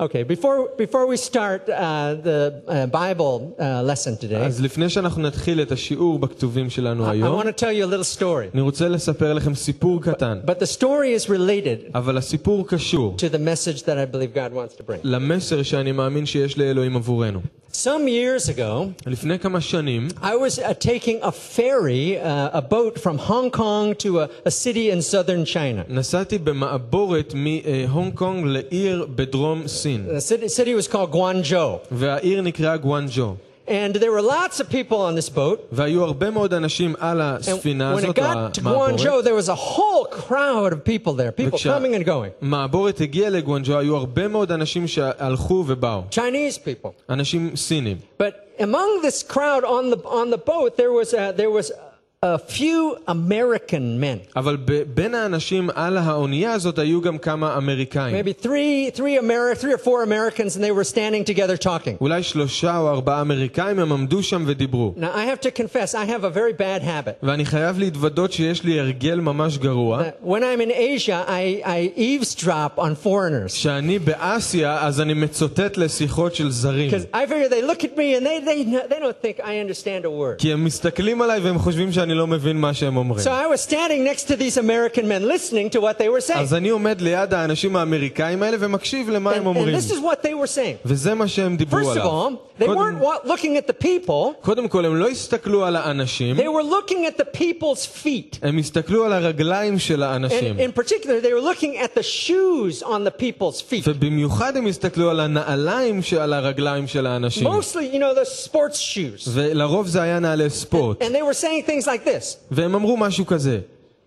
Okay, before, before we start uh, the uh, Bible uh, lesson today, אז לפני שאנחנו נתחיל את השיעור בכתובים שלנו I, I היום, want to tell you a little story. אני רוצה לספר לכם סיפור קטן, But the story is related אבל הסיפור קשור to the message that I believe God wants to bring. למסר שאני מאמין שיש לאלוהים עבורנו. Some years ago, לפני כמה שנים I was uh, taking a ferry, uh, a boat from Hong Kong to a, a city in southern China. נסעתי במעבורת מהונג קונג לעיר בדרום סין, The city, city was called Guangzhou. והעיר נקראה גואנג'ו. And there were lots of people on this boat. והיו הרבה מאוד אנשים על And הספינה when it הזאת, got to המעבורת. Guangzhou, there was a whole crowd of people there, people וכשה- coming and going. מעבורת הגיעה לגואנג'ו, היו הרבה מאוד אנשים שהלכו ובאו. Chinese people. אנשים סינים. But among this crowd on the, on the boat, there was, a, there was a few American men. אבל ב- בין האנשים על האונייה הזאת היו גם כמה אמריקאים. Maybe three, three, Ameri- three or four Americans, and they were standing together talking. אולי שלושה או ארבעה אמריקאים, הם עמדו שם ודיברו. Now, I have to confess, I have a very bad habit. ואני חייב להתוודות שיש לי הרגל ממש גרוע. Uh, When I'm in Asia, I, I eavesdrop on foreigners. כשאני באסיה, אז אני מצוטט לשיחות של זרים. Because I figure they look at me and they, they, they don't think I understand a word. כי הם מסתכלים עליי והם חושבים שאני לא מבין מה שהם אומרים. So I was standing next to these American men listening to what they were saying. אז אני עומד ליד האנשים האמריקאים האלה ומקשיב למה הם And, and אומרים. this is what they were saying. וזה מה שהם דיברו First of עליו. all, they קודם- weren't wa- looking at the people, קודם כל, הם לא הסתכלו על האנשים, they were looking at the people's feet. הם הסתכלו על הרגליים של האנשים. And in particular, they were looking at the shoes on the people's feet. ובמיוחד הם הסתכלו על הנעליים שעל הרגליים של האנשים. Mostly, you know, the sports shoes. ולרוב זה היה נעלי ספורט. And they were saying things like this. והם אמרו משהו כזה.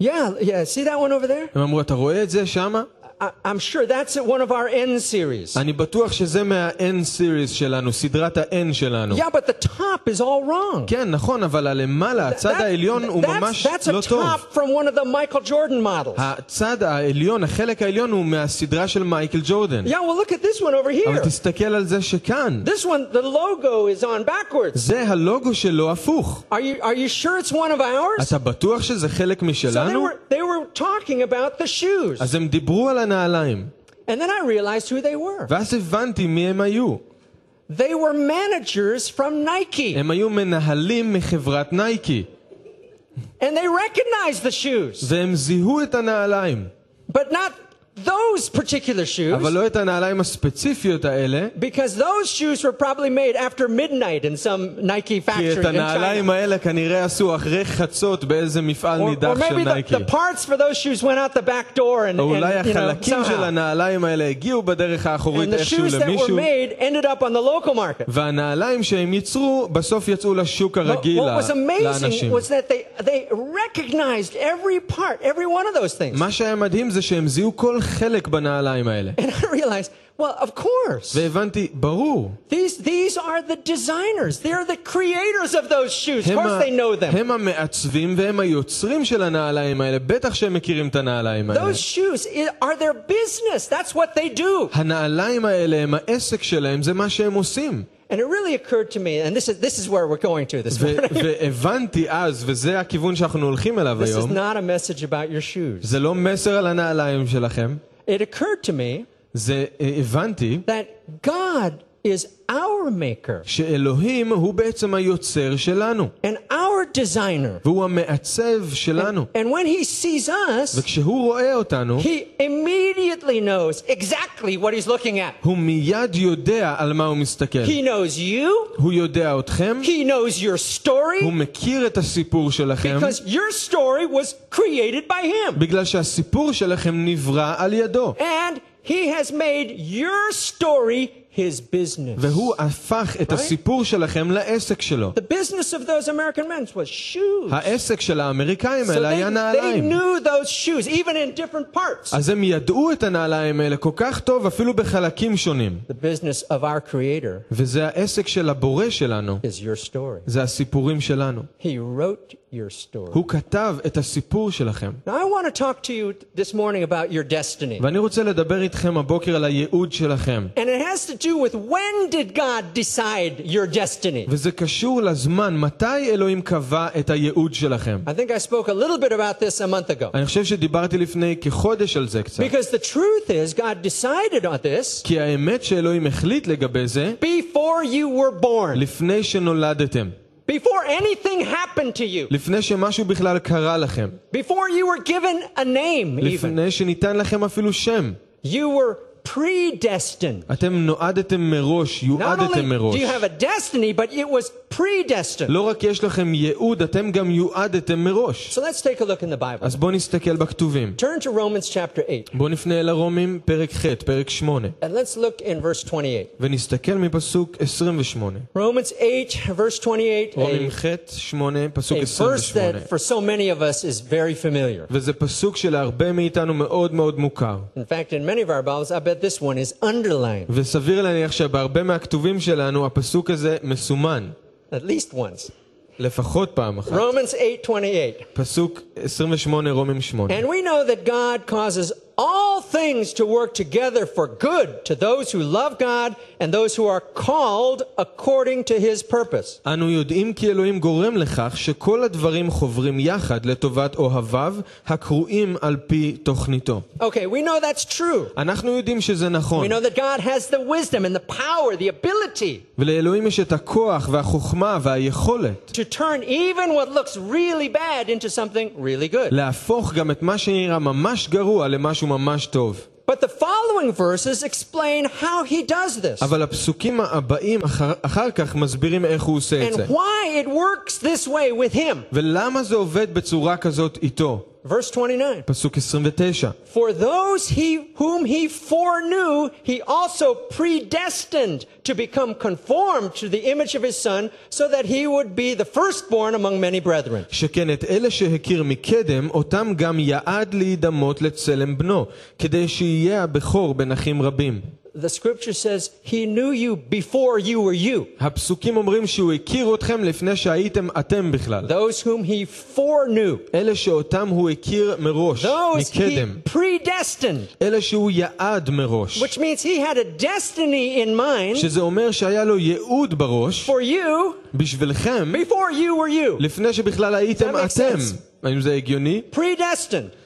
Yeah, yeah, see that one over there? הם אמרו, אתה רואה את זה שמה? I, I'm sure that's one of our N series. אני בטוח שזה מה-N series שלנו, סדרת ה-N שלנו. Yeah, but the top is all wrong. כן, נכון, אבל הלמעלה, הצד That- העליון הוא that's, ממש that's a לא טוב. top from one of the Michael Jordan models. הצד העליון, החלק העליון הוא מהסדרה של מייקל ג'ורדן. Yeah, well, look at this one over אבל here. תסתכל על זה שכאן. This one, the logo is on backwards. זה הלוגו שלו הפוך. Are you, are you sure it's one of ours? אתה בטוח שזה חלק So they משלנו? were, they were talking about the shoes. אז הם דיברו על הנעליים. And then I realized who they were. ואז הבנתי מי הם היו. They were managers from Nike. הם היו מנהלים מחברת נייקי. And they recognized the shoes. והם זיהו את הנעליים. But not those particular shoes. אבל לא את הנעליים הספציפיות האלה, Because those shoes were probably made after midnight in some Nike כי factory את in הנעליים China. האלה כנראה עשו אחרי חצות באיזה מפעל Or, or נידח של maybe the, נייקי. the parts for those shoes went out the back door and, או אולי and you know, החלקים של somehow. הנעליים האלה הגיעו בדרך האחורית And the איכשהו shoes that were למישהו, made ended up on the local market. והנעליים שהם ייצרו בסוף יצאו לשוק But הרגיל what was amazing לאנשים. was that they, they recognized every part, every one of those things. מה שהיה מדהים זה שהם זיהו כל חלק בנעליים האלה. And I realized, well, of course. והבנתי, ברור, These, these are the designers. They're the creators of those shoes. Of הם, course ה- they know them. הם המעצבים והם היוצרים של הנעליים האלה, בטח שהם מכירים את הנעליים האלה. Those shoes i- are their business. That's what they do. הנעליים האלה הם העסק שלהם, זה מה שהם עושים. And it really occurred to me, and this is, this is where we're going to this ו- morning. והבנתי אז, וזה הכיוון שאנחנו הולכים אליו This is היום, not a message about your shoes. זה לא מסר על הנעליים שלכם, It occurred to me זה אה, הבנתי that God is our maker שאלוהים הוא בעצם היוצר שלנו, and our designer. והוא המעצב שלנו. And when he sees us, וכשהוא רואה אותנו, he immediately knows exactly what he's looking at. הוא מיד יודע על מה הוא מסתכל. He knows you, הוא יודע אתכם, he knows your story, הוא מכיר את הסיפור שלכם, because your story was created by him. בגלל שהסיפור שלכם נברא על ידו. And he has made your story his business. והוא הפך את הסיפור שלכם לעסק שלו. The business of those American men was shoes. העסק של האמריקאים So האלה they, היה they נעליים. knew those shoes, even in different parts. אז הם ידעו את הנעליים האלה כל כך טוב, אפילו בחלקים שונים. The business of our Creator וזה העסק של הבורא שלנו. is your story. זה הסיפורים שלנו. He wrote your story. הוא כתב את הסיפור שלכם. Now, I want to talk to you this morning about your destiny. ואני רוצה לדבר איתכם הבוקר על הייעוד שלכם. And it has has to do with when did God decide your destiny. וזה קשור לזמן, מתי אלוהים קבע את הייעוד שלכם. I think I spoke a little bit about this a month ago. אני חושב שדיברתי לפני כחודש על זה קצת. Because the truth is, God decided on this כי האמת שאלוהים החליט לגבי זה before you were born, לפני שנולדתם. before anything happened to you, לפני שמשהו בכלל קרה לכם. before you were given a name, even. לפני שניתן לכם אפילו שם. You were predestined. אתם נועדתם מראש, Not יועדתם only מראש. do you have a destiny, but it was predestined. לא רק יש לכם ייעוד, אתם גם יועדתם מראש. So let's take a look in the Bible. אז בואו נסתכל בכתובים. Turn to Romans chapter 8, בואו נפנה אל הרומים, פרק ח', פרק 8, and let's look in verse 28. ונסתכל מפסוק 28. Romans 8, verse 28, רומים a, ח', 8, פסוק a verse 28. that for so many of us is very familiar. וזה פסוק שלהרבה מאיתנו מאוד מאוד מוכר. In fact, in many of our Bibles, I bet this one is underlined וסביר להניח שבהרבה מהכתובים שלנו הפסוק הזה מסומן. at least once. לפחות פעם אחת. Romans 8, 28. פסוק 28, רומים 8. And we know that God causes all things to work together for good to those who love God and those who are called according to his purpose. אנו יודעים כי אלוהים גורם לכך שכל הדברים חוברים יחד לטובת אוהביו, הקרואים על פי תוכניתו. Okay, we know that's true. אנחנו יודעים שזה נכון, We know that God has the wisdom and the power, the ability ולאלוהים יש את הכוח והחוכמה והיכולת to turn even what looks really bad into something really good. להפוך גם את מה שנראה ממש גרוע למשהו ממש טוב. But the following verses explain how he does this אבל הפסוקים הבאים אחר, אחר כך מסבירים איך הוא עושה את זה. and why it works this way with him. ולמה זה עובד בצורה כזאת איתו? Verse 29. פסוק 29. For those he whom he foreknew, he also predestined to become conformed to the image of his son, so that he would be the firstborn among many brethren. שכן את אלה שהכיר מקדם, אותם גם יעד להידמות לצלם בנו, כדי שיהיה הבכור בין אחים רבים. The scripture says he knew you before you were you. הפסוקים אומרים שהוא הכיר אתכם לפני שהייתם אתם בכלל. Those whom he foreknew, אלה שאותם הוא הכיר מראש, those he מקדם. predestined, אלה שהוא יעד מראש. which means he had a destiny in mind שזה אומר שהיה לו ייעוד בראש for you בשבילכם before you were you. לפני שבכלל הייתם Does that make אתם. sense? האם זה הגיוני? Predestined.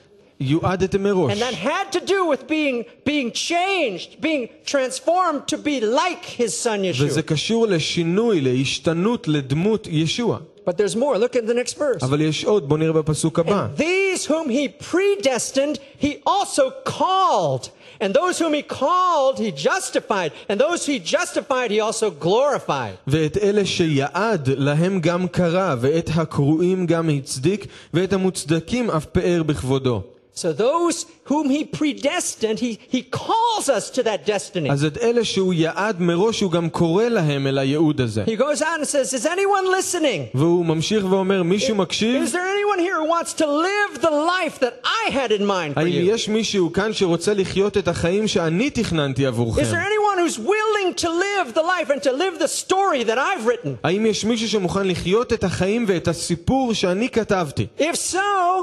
יועדתם מראש. And that had to do with being being changed, being transformed to be like his son וזה Yeshua. קשור לשינוי, להשתנות לדמות ישוע. But there's more. Look at the next verse. אבל יש עוד, בואו נראה בפסוק הבא. These whom he predestined, he also called. And those whom he called, he justified. And those he justified, he also glorified. ואת אלה שיעד להם גם קרא, ואת הקרואים גם הצדיק, ואת המוצדקים אף פאר בכבודו. So those whom he predestined, he, he calls us to that destiny. אז את אלה שהוא יעד מראש, הוא גם קורא להם אל הייעוד הזה. He goes out and says, Is anyone listening? והוא ממשיך ואומר, מישהו מקשיב? Is there anyone here who wants to live the life that I had in mind for האם you? יש מישהו כאן שרוצה לחיות את החיים שאני תכננתי Is עבורכם? there anyone who's willing to live the life and to live the story that I've written? האם יש מישהו שמוכן לחיות את החיים ואת הסיפור שאני כתבתי? If so,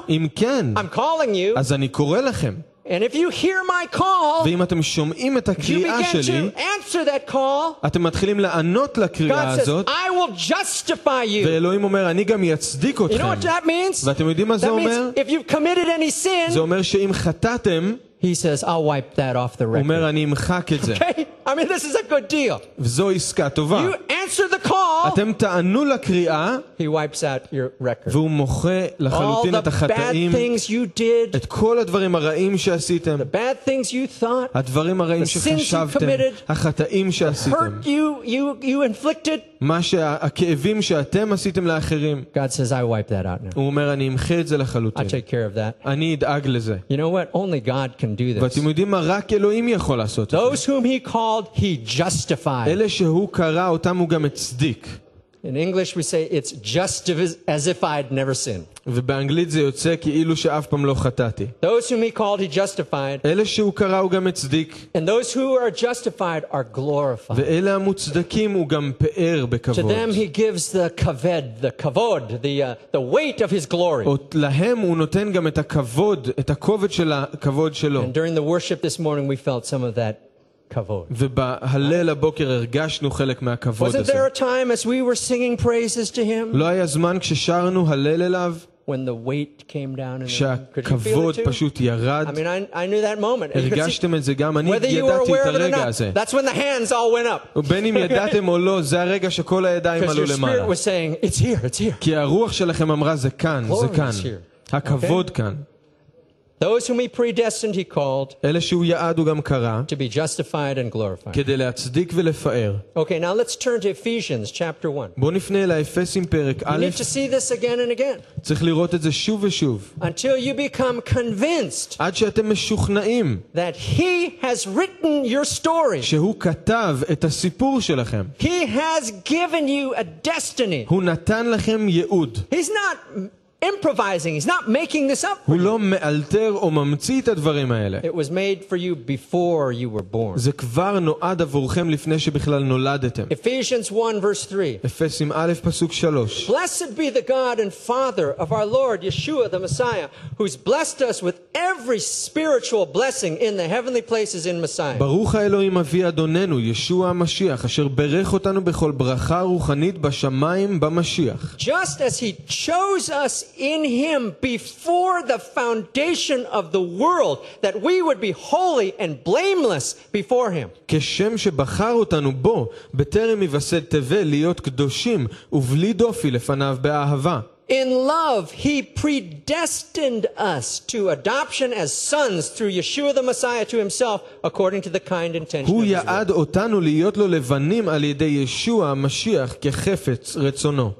אם כן, I'm calling you. אז אני קורא לכם. And if you hear my call, ואם אתם שומעים את you הקריאה begin שלי, to answer that call. אתם מתחילים לענות לקריאה God says, הזאת, I will justify you. ואלוהים אומר, אני גם אצדיק You know אתכם. what that means? ואתם יודעים מה זה That אומר? means if you've committed any sin, זה אומר שאם חטאתם, he says, I'll wipe that off the הוא אומר, record. אני אמחק את זה. Okay? I mean, this is a good deal. וזו עסקה טובה. You answer the call, אתם תענו לקריאה, he wipes out your record. והוא מוחה All לחלוטין the את bad החטאים, things you did, את כל הדברים הרעים שעשיתם, the bad things you thought, הדברים הרעים The sins you שחשבתם, committed, החטאים שעשיתם, hurt you, you, you inflicted. מה שהכאבים שאתם עשיתם לאחרים. God says, I wipe that out now. הוא אומר, אני אמחה את זה I'll לחלוטין. take care of that. אני אדאג לזה. You know what? Only God can do this. ואתם יודעים מה? רק אלוהים יכול לעשות את זה. Those whom he called, he justified. אלה שהוא קרא, אותם הוא גם הצדיק. In English, we say it's just as- as if I'd never sinned. ובאנגלית זה יוצא כאילו שאף פעם לא חטאתי. Those whom he called, he justified. אלה שהוא קרא הוא גם הצדיק, And those who are justified are glorified. ואלה המוצדקים הוא גם פאר To בכבוד. them, he gives the kaved, the kavod, the, uh, the weight of his glory. עוד להם הוא נותן גם את הכבוד, את הכובד של הכבוד שלו. And during the worship this morning, we felt some of that kavod. ובהלל הבוקר הרגשנו חלק מהכבוד Wasn't הזה. there a time as we were singing praises to him לא היה זמן כששרנו הלל אליו, when the weight came down in the room? Could you feel שהכבוד it too? פשוט ירד? I mean, I, I knew that moment. הרגשתם את זה גם, אני Whether you were ידעתי aware את of it or הרגע not, הזה. that's when the hands all went up. ובין אם ידעתם או לא, זה הרגע שכל הידיים Because עלו your spirit למעלה. was saying, it's here, it's here. כי הרוח שלכם אמרה, זה כאן, זה Glory כאן. is here. הכבוד כאן. Those whom he predestined, he called אלה שהוא יעד הוא גם קרא, to be justified and glorified. כדי להצדיק ולפאר. Okay, now let's turn to Ephesians chapter 1. בואו נפנה אל האפסים פרק You א', need to see this again and again צריך לראות את זה שוב ושוב. until you become convinced עד שאתם משוכנעים that he has written your story. שהוא כתב את הסיפור שלכם. He has given you a destiny. הוא נתן לכם ייעוד. He's not improvising, he's not making this up. הוא לא מאלתר או ממציא את הדברים האלה. It was made for you before you were born. זה כבר נועד עבורכם לפני שבכלל נולדתם. Ephesians 1, verse 3. אפסים א', פסוק שלוש. Blessed be the God and Father of our Lord Yeshua the Messiah, who's blessed us with every spiritual blessing in the heavenly places in Messiah. ברוך האלוהים אבי אדוננו, ישוע המשיח, אשר ברך אותנו בכל ברכה רוחנית בשמיים במשיח. Just as he chose us in him before the foundation of the world, that we would be holy and blameless before him. כשם שבחר אותנו בו, בטרם יווסד תבל, להיות קדושים ובלי דופי לפניו באהבה. In love, he predestined us to adoption as sons through Yeshua the Messiah to himself, according to the kind intention הוא of his will. יעד אותנו להיות לו לבנים על ידי ישוע המשיח כחפץ רצונו.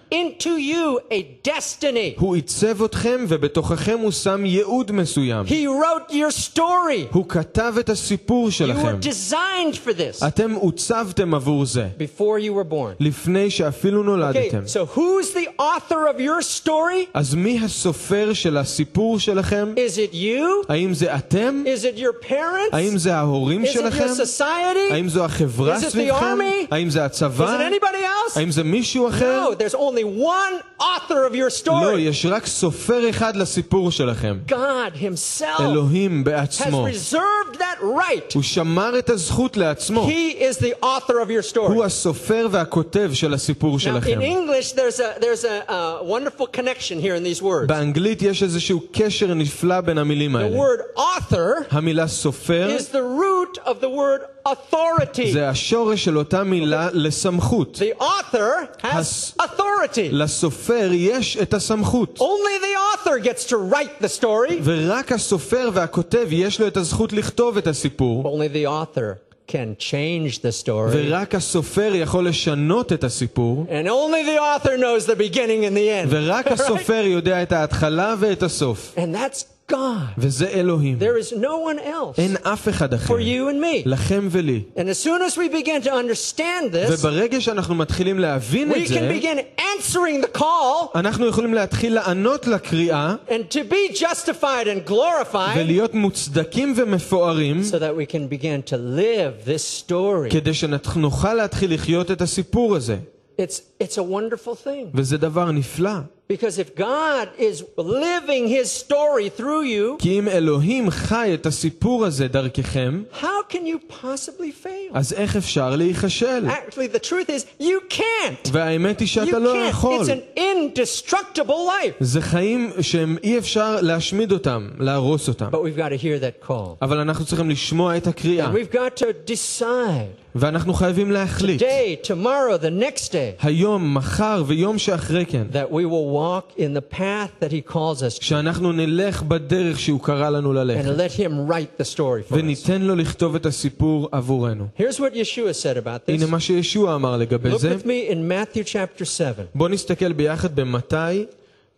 into you a destiny. הוא עיצב אתכם ובתוככם הוא שם ייעוד מסוים. He wrote your story. הוא כתב את הסיפור You שלכם. were designed for this אתם עוצבתם עבור זה, before you were born. לפני שאפילו Okay, נולדתם. so who's the author of your story? אז מי הסופר של הסיפור שלכם? Is it you? האם זה אתם? Is it your parents? האם זה ההורים Is it שלכם? your society? האם זו החברה Is it the סביבכם? army? האם זה Is הצבא? it anybody else? האם זה מישהו אחר? No, there's only one author of your לא, story. יש רק סופר אחד לסיפור שלכם. God himself אלוהים has בעצמו. reserved that right. הוא שמר את הזכות לעצמו. He is the author of your story. הוא הסופר והכותב של הסיפור Now, שלכם. in English, there's a there's a, uh wonderful connection here in these words. באנגלית יש איזשהו קשר נפלא בין המילים The האלה. word author המילה סופר is the root of the word authority. זה השורש של אותה מילה לסמכות. The author has Has- authority. לסופר יש את הסמכות. Only the author gets to write the story. ורק הסופר והכותב יש לו את הזכות לכתוב את הסיפור, Only the author can change the story. ורק הסופר יכול לשנות את הסיפור, And only the author knows the beginning and the end. ורק הסופר יודע את ההתחלה ואת הסוף. And that's God. וזה אלוהים. There is no one else אין אף אחד אחר. for you and me. לכם ולי. And as soon as we begin to understand this, וברגע שאנחנו מתחילים להבין we את can זה, begin answering the call אנחנו יכולים להתחיל לענות לקריאה and to be justified and glorified ולהיות מוצדקים ומפוארים, so that we can begin to live this story. כדי שנוכל להתחיל לחיות את הסיפור הזה. It's, it's a wonderful thing. וזה דבר נפלא. Because if God is living his story through you, כי אם אלוהים חי את הסיפור הזה דרככם, how can you possibly fail? אז איך אפשר להיכשל? Actually, the truth is, you can't. והאמת היא You שאתה לא can't. יכול. It's an indestructible life. זה חיים שהם אי אפשר להשמיד אותם, להרוס אותם. But we've got to hear that call. אבל אנחנו צריכים לשמוע את הקריאה, And we've got to decide ואנחנו חייבים להחליט, today, tomorrow, the next day, היום, מחר ויום שאחרי כן, that we will walk in the path that he calls us to שאנחנו נלך בדרך שהוא קרא לנו and ללכת, let him write the story for us. וניתן לו לכתוב את הסיפור עבורנו. Here's what Yeshua said about this. הנה מה שישוע אמר לגבי Look זה. with me in Matthew chapter 7 בואו נסתכל ביחד במתי,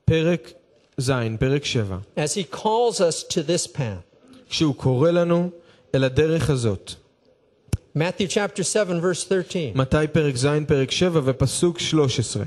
פרק ז', פרק 7, as he calls us to this path. כשהוא קורא לנו אל הדרך הזאת. Matthew chapter 7 verse 13. מתי פרק ז', פרק 7 ופסוק 13.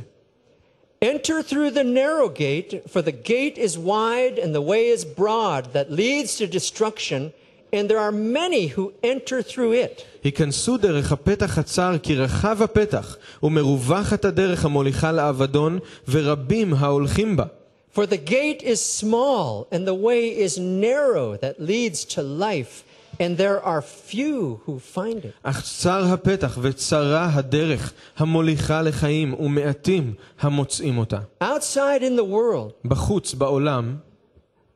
Enter through the narrow gate, for the gate is wide and the way is broad that leads to destruction, and there are many who enter through it. היכנסו דרך הפתח הצר, כי רחב הפתח, ומרווחת הדרך המוליכה לאבדון, ורבים ההולכים בה. For the gate is small and the way is narrow that leads to life, and there are few who find it. אך צר הפתח וצרה הדרך המוליכה לחיים, ומעטים המוצאים אותה. Outside in the world, בחוץ, בעולם,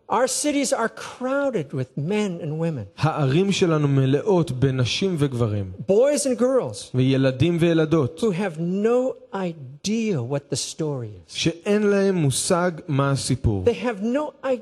our cities are crowded with men and women, הערים שלנו מלאות בנשים וגברים, boys and girls, וילדים וילדות, who have no idea what the story is. שאין להם מושג מה הסיפור. They have no idea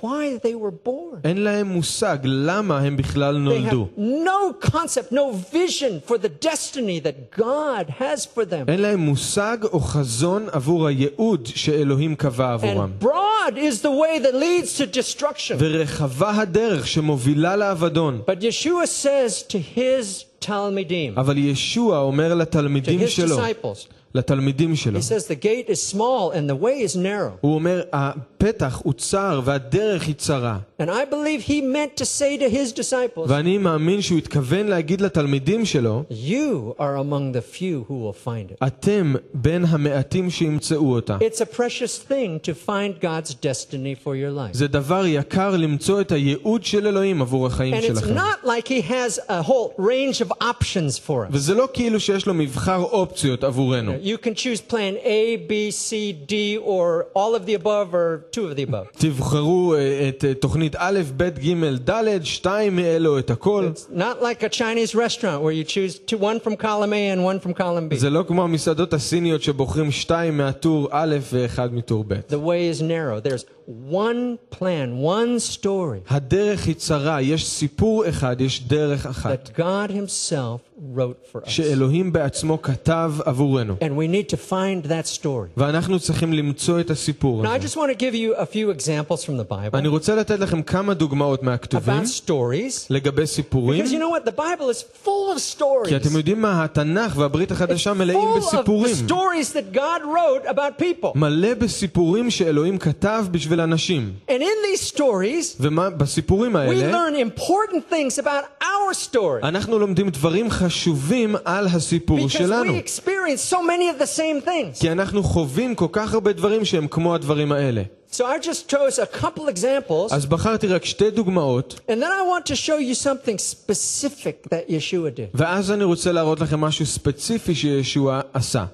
why they were born. אין להם מושג למה הם בכלל They נולדו. have no concept, no vision for the destiny that God has for them. אין להם מושג או חזון עבור הייעוד שאלוהים קבע עבורם. And broad is the way that leads to destruction. ורחבה הדרך שמובילה לאבדון. But Yeshua says to his Talmudim, אבל ישוע אומר to לתלמידים his שלו, disciples, לתלמידים שלו, he says the gate is small and the way is narrow. הוא אומר, הפתח הוא צר והדרך היא צרה. And I believe he meant to say to his disciples, ואני מאמין שהוא התכוון להגיד לתלמידים שלו, You are among the few who will find it. אתם בין המעטים שימצאו אותה. It's a precious thing to find God's destiny for your life. זה דבר יקר למצוא את הייעוד של אלוהים עבור החיים And it's שלכם. not like he has a whole range of options for us. וזה לא כאילו שיש לו מבחר אופציות עבורנו. You can choose plan A, B, C, D, or all of the above, or two of the above. תבחרו אה, את אה, תוכנית א', ב', ג', ד', שתיים מאלו את הכל. It's not like a Chinese restaurant where you choose two, one from column A and one from column B. זה לא כמו המסעדות הסיניות שבוחרים שתיים מהטור א' ואחד מטור ב'. The way is narrow. There's one plan, one story הדרך היא צרה, יש סיפור אחד, יש דרך אחת, that God Himself wrote for us. שאלוהים בעצמו כתב עבורנו. And we need to find that story. ואנחנו צריכים למצוא את הסיפור Now, I הזה. just want to give you a few examples from the Bible אני רוצה לתת לכם כמה דוגמאות מהכתובים about stories. לגבי סיפורים, Because you know what? The Bible is full of stories. כי אתם יודעים מה, התנ"ך והברית החדשה מלאים full of the בסיפורים. stories that God wrote about people. מלא בסיפורים שאלוהים כתב בשביל אנשים. And in these stories, ובסיפורים we האלה, learn important things about our story. אנחנו לומדים דברים חשובים על הסיפור Because שלנו. we experience so many of the same things. כי אנחנו חווים כל כך הרבה דברים שהם כמו הדברים האלה. So I just chose a couple examples, אז בחרתי רק שתי דוגמאות, and then I want to show you something specific that Yeshua did. ואז אני רוצה להראות לכם משהו ספציפי שישוע עשה.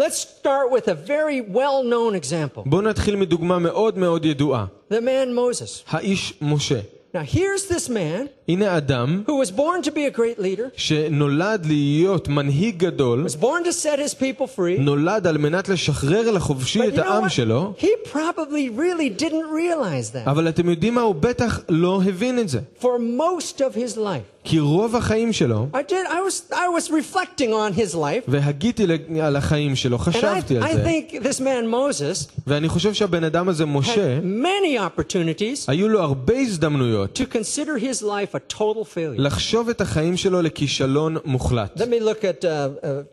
Let's start with a very well known example בואו נתחיל מדוגמה מאוד מאוד ידועה. the man Moses. האיש משה. Now, here's this man הנה אדם who was born to be a great leader, שנולד להיות מנהיג גדול, was born to set his people free. נולד על מנת לשחרר לחופשי But את you know העם what? שלו, He probably really didn't realize that אבל אתם יודעים מה? הוא בטח לא הבין את זה. for most of his life. כי רוב החיים שלו, I did. I was. I was reflecting on his life, והגיתי לג- על החיים שלו, and I, חשבתי I על זה, think this man Moses ואני חושב שהבן אדם הזה, משה, had many opportunities היו לו הרבה הזדמנויות to consider his life a total failure. לחשוב את החיים שלו לכישלון מוחלט. Let me look at uh,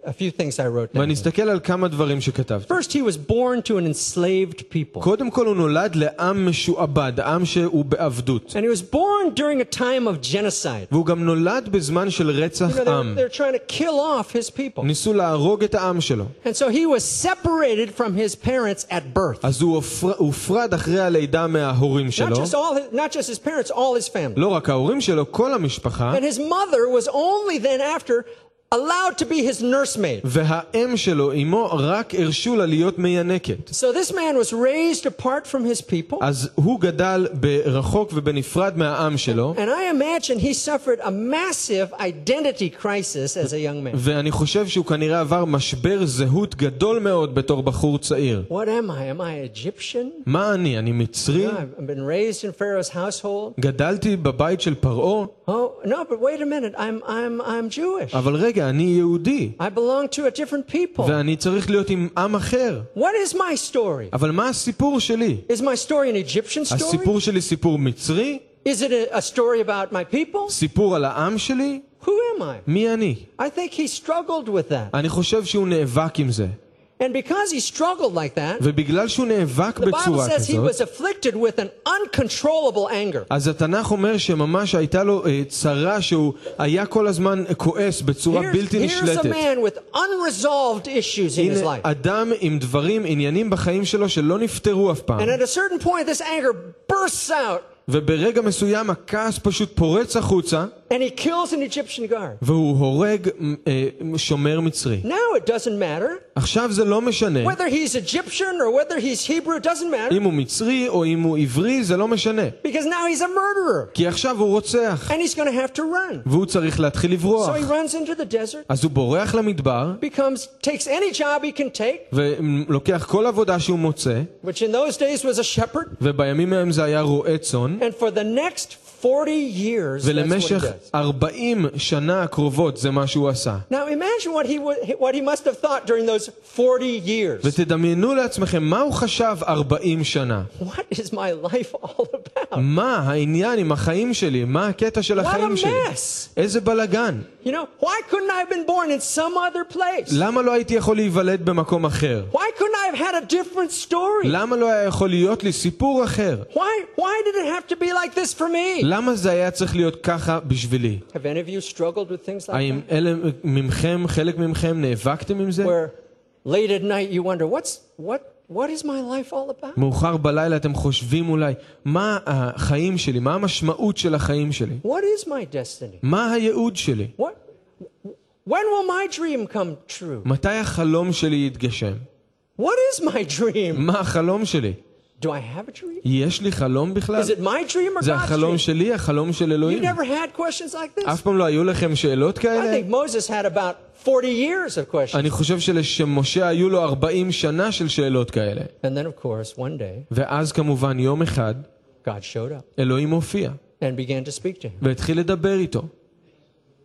a, a few things I wrote down. ואני אסתכל על כמה דברים שכתבתי. First, he was born to an enslaved people, קודם כל הוא נולד לעם משועבד, עם שהוא בעבדות. and he was born during a time of genocide. והוא גם נולד בזמן של רצח You know, they're, עם. they're trying to kill off his people, ניסו להרוג את העם שלו. and so he was separated from his parents at birth. אז הוא הופר- הופרד אחרי הלידה מההורים Not שלו. just all, his, not just his parents, all his family. לא רק ההורים שלו, כל המשפחה. And his mother was only then after allowed to be his nursemaid. והאם שלו, אמו, רק הרשו לה להיות מיינקת. So this man was raised apart from his people, אז הוא גדל ברחוק ובנפרד מהעם שלו, and I imagine he suffered a massive identity crisis as a young man. ואני חושב שהוא כנראה עבר משבר זהות גדול מאוד בתור בחור צעיר. What am I? Am I Egyptian? מה אני? אני מצרי? I've been raised in Pharaoh's household. גדלתי בבית של פרעה? Oh no, but wait a minute. I'm I'm I'm Jewish. אבל רגע, אני יהודי, I belong to a different people. ואני צריך להיות עם עם אחר. What is my story? אבל מה הסיפור שלי? Is my story an Egyptian story? הסיפור שלי סיפור מצרי? Is it a, a story about my people? סיפור על העם שלי? Who am I? מי אני? I think he struggled with that. אני חושב שהוא נאבק עם זה. And because he struggled like that, ובגלל שהוא נאבק the Bible בצורה says he כזאת, was afflicted with an uncontrollable anger. אז התנ"ך אומר שממש הייתה לו אה, צרה שהוא היה כל הזמן כועס בצורה Here's, בלתי here's a נשלטת. man with unresolved issues in his הנה life. אדם עם דברים, עניינים בחיים שלו שלא נפתרו אף פעם. And at a certain point, this anger bursts out וברגע מסוים הכעס פשוט פורץ החוצה, and he kills an Egyptian guard. והוא הורג אה, שומר מצרי. Now it doesn't matter עכשיו זה לא משנה whether he's Egyptian or whether he's Hebrew, it doesn't matter אם הוא מצרי או אם הוא עברי, זה לא משנה. because now he's a murderer כי עכשיו הוא רוצח, and he's going to have to run. והוא צריך להתחיל לברוח. So he runs into the desert, אז הוא בורח למדבר, becomes takes any job he can take, ולוקח כל עבודה שהוא מוצא, which in those days was a shepherd, ובימים ההם זה היה רועה צאן, and for the next 40 years that's what he ולמשך does. 40 שנה הקרובות זה מה שהוא עשה. Now imagine what he would, what he must have thought during those 40 years. ותדמיינו לעצמכם, מה הוא חשב 40 שנה? What is my life all about? מה העניין עם החיים שלי? מה הקטע של What החיים a שלי? mess. איזה בלגן. You know, why couldn't I have been born in some other place? למה לא הייתי יכול להיוולד במקום אחר? Why couldn't I have had a different story? למה לא היה יכול להיות לי סיפור אחר? Why, why did it have to be like this for me? למה זה היה צריך להיות ככה בשבילי? Have any of you struggled with things like האם אלה ממכם, חלק מכם, נאבקתם עם that? זה? Where late at night you wonder, what's, what, what is my life all about? מאוחר בלילה אתם חושבים אולי, מה החיים שלי? מה המשמעות של החיים שלי? What is my destiny? מה הייעוד שלי? What, when will my dream come true? מתי החלום שלי יתגשם? What is my dream? מה החלום שלי? Do I have a dream? יש לי חלום בכלל? Is it my dream or זה God's החלום dream? שלי, החלום של You אלוהים? never had questions like this? אף פעם לא היו לכם שאלות I כאלה? think Moses had about 40 years of questions. אני חושב שלמשה היו לו 40 שנה של שאלות כאלה. And then, of course, one day, ואז כמובן יום אחד God showed up אלוהים הופיע and began to speak to him. והתחיל לדבר איתו.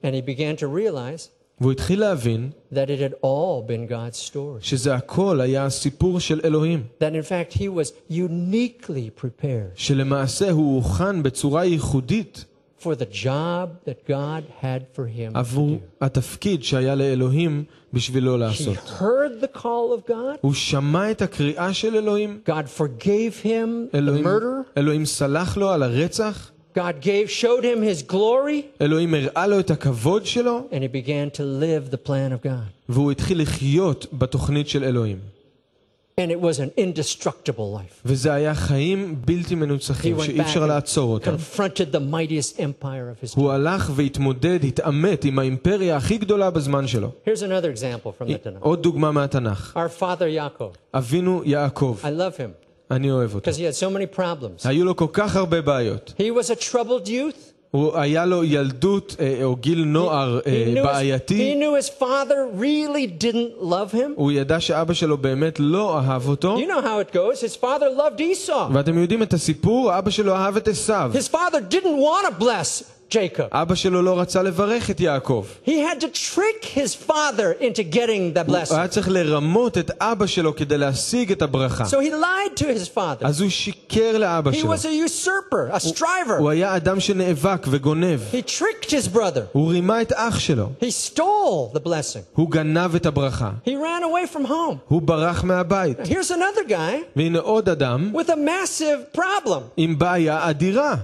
And he began to realize והוא התחיל להבין that it had all been God's story. שזה הכל היה הסיפור של אלוהים. That in fact, he was uniquely prepared שלמעשה הוא הוכן בצורה ייחודית for the job that God had for him to עבור do. התפקיד שהיה לאלוהים בשבילו He לעשות. heard the call of God. הוא שמע את הקריאה של אלוהים, God forgave him the אלוהים, murder. אלוהים סלח לו על הרצח, God gave, showed him his glory, אלוהים הראה לו את הכבוד שלו, and he began to live the plan of God. והוא התחיל לחיות בתוכנית של אלוהים. And it was an indestructible life. וזה היה חיים בלתי He מנוצחים went שאי back אפשר and לעצור אותם. confronted the mightiest empire of his time. הוא הלך והתמודד, התעמת עם האימפריה הכי גדולה בזמן שלו. Here's another example from the Tanakh. עוד דוגמה מהתנ"ך. Our father Yaakov. אבינו יעקב, I love him אני אוהב אותו. because he had so many problems. היו לו כל כך הרבה בעיות. He was a troubled youth. הוא היה לו ילדות אה, או גיל נוער He אה, knew, his, he בעייתי. knew his father really didn't love him. הוא ידע שאבא שלו באמת לא אהב אותו. You know how it goes. His father loved Esau. ואתם יודעים את הסיפור? אבא שלו אהב את עשיו. His father didn't want to bless Jacob. אבא שלו לא רצה לברך את יעקב. He had to trick his father into getting the הוא blessing. היה צריך לרמות את אבא שלו כדי להשיג את הברכה. So he lied to his father. אז הוא שיקר לאבא He שלו. was a usurper, a striver. הוא היה אדם שנאבק וגונב. He tricked his brother. הוא רימה את אח שלו. He stole the blessing. הוא גנב את הברכה. He ran away from home. הוא ברח מהבית. Here's another guy והנה עוד אדם with a massive problem. עם בעיה אדירה.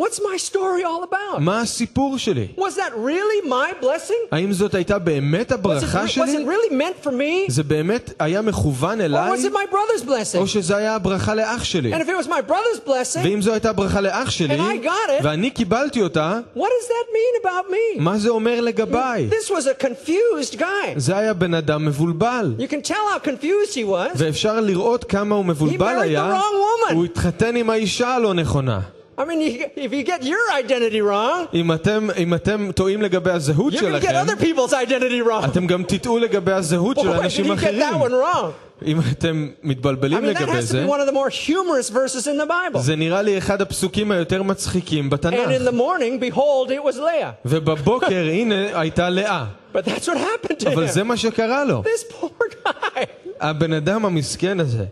What's my story all about? מה הסיפור שלי? Was that really my blessing? האם זאת הייתה באמת Was it, הברכה was שלי? it really meant for me? זה באמת היה מכוון Or אליי? was it my brother's blessing? או שזה היה הברכה לאח שלי? And if it was my brother's blessing, ואם זו הייתה ברכה לאח שלי, And I got it. ואני קיבלתי אותה, what does that mean about me? מה זה אומר לגביי? This was a confused guy. זה היה בן אדם מבולבל. You can tell how confused he was. ואפשר לראות כמה הוא מבולבל married the היה. wrong woman. הוא התחתן עם האישה הלא נכונה. I mean, you, if you get your identity wrong, אם אתם, אם אתם טועים לגבי הזהות you're going to get שלכם, other people's identity wrong. אתם גם תטעו לגבי הזהות של Boy, did אנשים he get אחרים. that one wrong. אם אתם I מתבלבלים mean, that לגבי has to be זה, one of the more humorous verses in the Bible. זה נראה לי אחד הפסוקים היותר מצחיקים And in בתנ"ך. the morning, behold, it was Leah. ובבוקר, הנה, הייתה לאה. But that's what happened to אבל זה him. מה שקרה לו. This poor guy. הבן אדם המסכן הזה.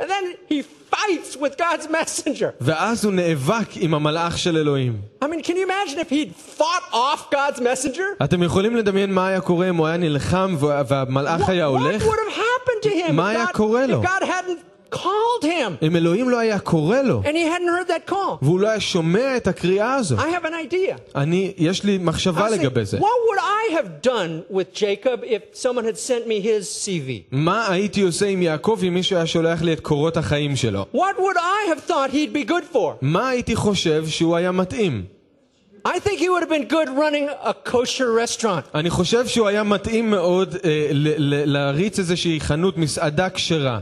And then he fights with God's messenger. ואז הוא נאבק עם המלאך של אלוהים. I mean, can you imagine if he'd fought off God's messenger? אתם יכולים לדמיין מה היה קורה אם הוא היה נלחם וה- והמלאך What, היה what הולך? would have happened to him מה if היה God, קורה if לו? God hadn't called him אם אלוהים לא היה קורא לו, and he hadn't heard that call? והוא לא היה שומע את הקריאה הזו, I have an idea. אני, יש לי מחשבה I was לגבי thinking, זה. what would I have done with Jacob if someone had sent me his CV? מה הייתי עושה עם יעקב אם מישהו היה שולח לי את קורות החיים שלו? What would I have thought he'd be good for? מה הייתי חושב שהוא היה מתאים? I think he would have been good running a kosher restaurant. אני חושב שהוא היה מתאים מאוד אה, ל- ל- להריץ איזושהי חנות, מסעדה כשרה.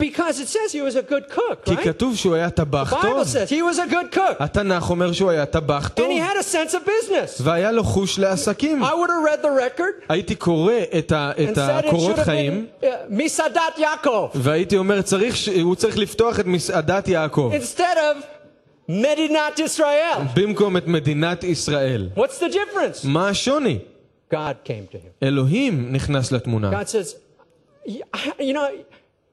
Because it says he was a good cook, כי right? כתוב שהוא היה טבח Bible טוב. says he was a good cook. התנ"ך אומר שהוא היה טבח טוב, And he had a sense of business. והיה לו חוש לעסקים. I would have read the record הייתי קורא את, ה, and את said it הקורות should have חיים, been uh, Misadat Yaakov והייתי אומר, צריך, ש- הוא צריך לפתוח את מסעדת יעקב, instead of Medinat Israel. במקום את מדינת ישראל. What's the difference? מה השוני? God came to him. אלוהים נכנס לתמונה. God says, you know,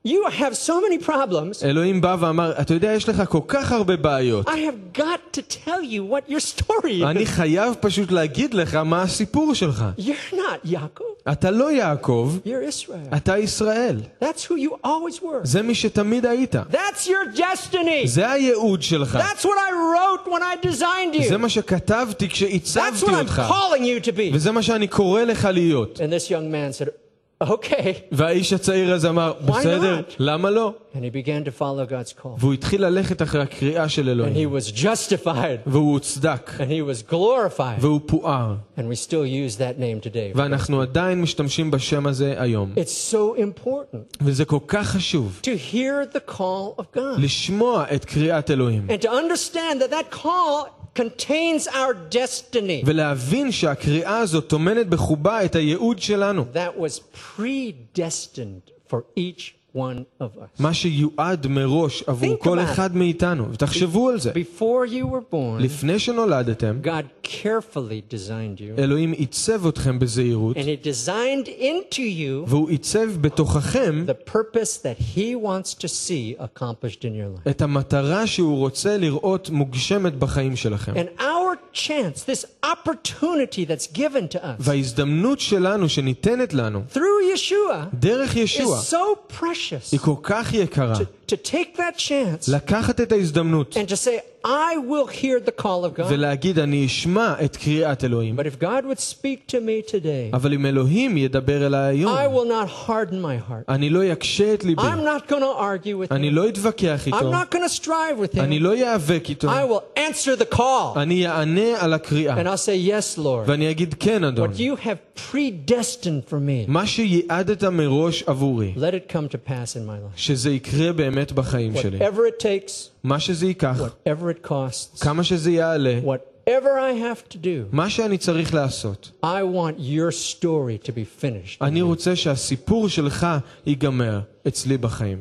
you have so many problems. אלוהים בא ואמר, אתה יודע, יש לך כל כך הרבה בעיות. I have got to tell you what your story אני is. חייב פשוט להגיד לך מה הסיפור שלך. You're not Yaakov. אתה לא יעקב, You're Israel. אתה ישראל. That's who you always were. זה מי שתמיד היית. That's your destiny. זה הייעוד שלך. That's what I wrote when I designed זה you. מה שכתבתי That's כשעיצבתי what I'm אותך. calling you to be. וזה מה שאני קורא לך להיות. And this young man said, okay. והאיש הצעיר הזה אמר, בסדר, not? למה לא? And he began to follow God's call. והוא התחיל ללכת אחרי הקריאה של And he אלוהים. was justified. והוא הוצדק. And he was glorified. והוא פואר. And we still use that name today. ואנחנו עדיין משתמשים בשם הזה היום. It's so important וזה כל כך חשוב. to hear the call of God לשמוע את קריאת אלוהים. and to understand that that call contains our destiny ולהבין שהקריאה הזאת טומנת בחובה את הייעוד שלנו. that was predestined for each one of us. מה שיועד מראש עבור Think כל about אחד מאיתנו. ותחשבו על זה. Before you were born, לפני שנולדתם, God carefully designed you אלוהים עיצב אתכם בזהירות, and He designed into you והוא עיצב בתוככם the purpose that He wants to see accomplished in your life. את המטרה שהוא רוצה לראות מוגשמת בחיים שלכם. And our chance, this opportunity that's given to us וההזדמנות שלנו שניתנת לנו through Yeshua דרך ישוע is so precious היא כל כך יקרה. to take that chance לקחת את ההזדמנות and to say, I will hear the call of God. ולהגיד אני אשמע את קריאת אלוהים, But if God would speak to me today, אבל אם אלוהים ידבר אליי היום, I will not harden my heart. אני לא יקשה את ליבי, I'm not going to argue with אני him. לא אתווכח I'm איתו, not going to strive with אני him. לא איאבק איתו, I will answer the call. אני אענה על הקריאה, And I'll say, Yes, Lord. ואני אגיד כן אדון, What you have predestined for me, מה שייעדת מראש עבורי, let it come to pass in my life. שזה יקרה באמת בחיים שלי. Whatever it takes, מה שזה ייקח, whatever it costs, כמה שזה יעלה, whatever I have to do, מה שאני צריך לעשות. I want your story to be finished. אני רוצה שהסיפור שלך ייגמר אצלי בחיים.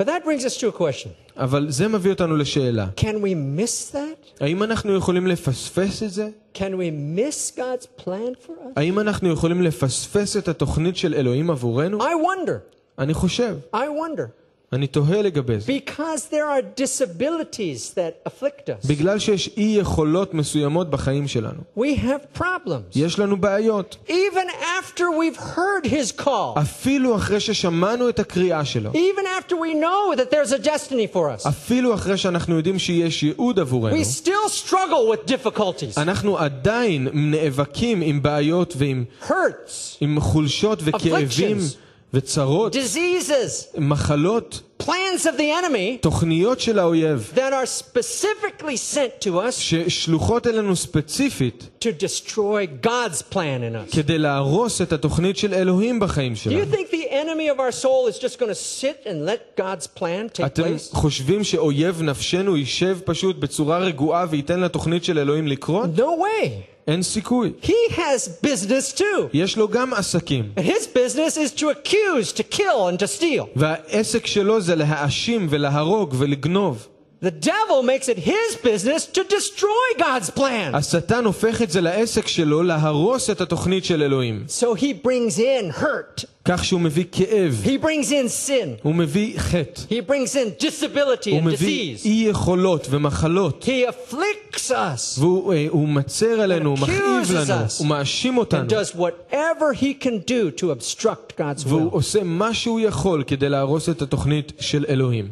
But that brings us to a question. אבל זה מביא אותנו לשאלה. Can we miss that? האם אנחנו יכולים לפספס את זה? Can we miss God's plan for us? האם אנחנו יכולים לפספס את התוכנית של אלוהים עבורנו? I wonder. אני חושב, I wonder. אני תוהה לגבי זה. Because there are disabilities that afflict us. בגלל שיש אי יכולות מסוימות בחיים שלנו. We have problems. יש לנו בעיות. Even after we've heard his call. אפילו אחרי ששמענו את הקריאה שלו. Even after we know that there's a destiny for us. אפילו אחרי שאנחנו יודעים שיש ייעוד עבורנו. We still struggle with difficulties, אנחנו עדיין נאבקים עם בעיות ועם hurts, עם חולשות וכאבים Afflictions. וצרות, diseases, מחלות, plans of the enemy תוכניות של האויב that are specifically sent to us ששלוחות אלינו ספציפית to destroy God's plan in us. כדי להרוס את התוכנית של אלוהים בחיים Do you שלנו. think the enemy of our soul is just going to sit and let God's plan take אתם place? חושבים שאויב נפשנו יישב פשוט בצורה רגועה וייתן לתוכנית של אלוהים לקרות? No way. אין סיכוי. He has business too. יש לו גם עסקים, And his business is to accuse, to kill, and to steal. והעסק שלו זה להאשים ולהרוג ולגנוב. The devil makes it his business to destroy God's plan. השטן הופך את זה לעסק שלו להרוס את התוכנית של אלוהים. So he brings in hurt, כך שהוא מביא כאב, He brings in sin. הוא מביא חטא, He brings in disability הוא and מביא disease. אי יכולות ומחלות, He afflicts us והוא אה, הוא מצר עלינו, הוא And מכאיב accuses לנו, us. הוא מאשים and אותנו, does whatever he can do to obstruct God's והוא will. עושה מה שהוא יכול כדי להרוס את התוכנית של אלוהים.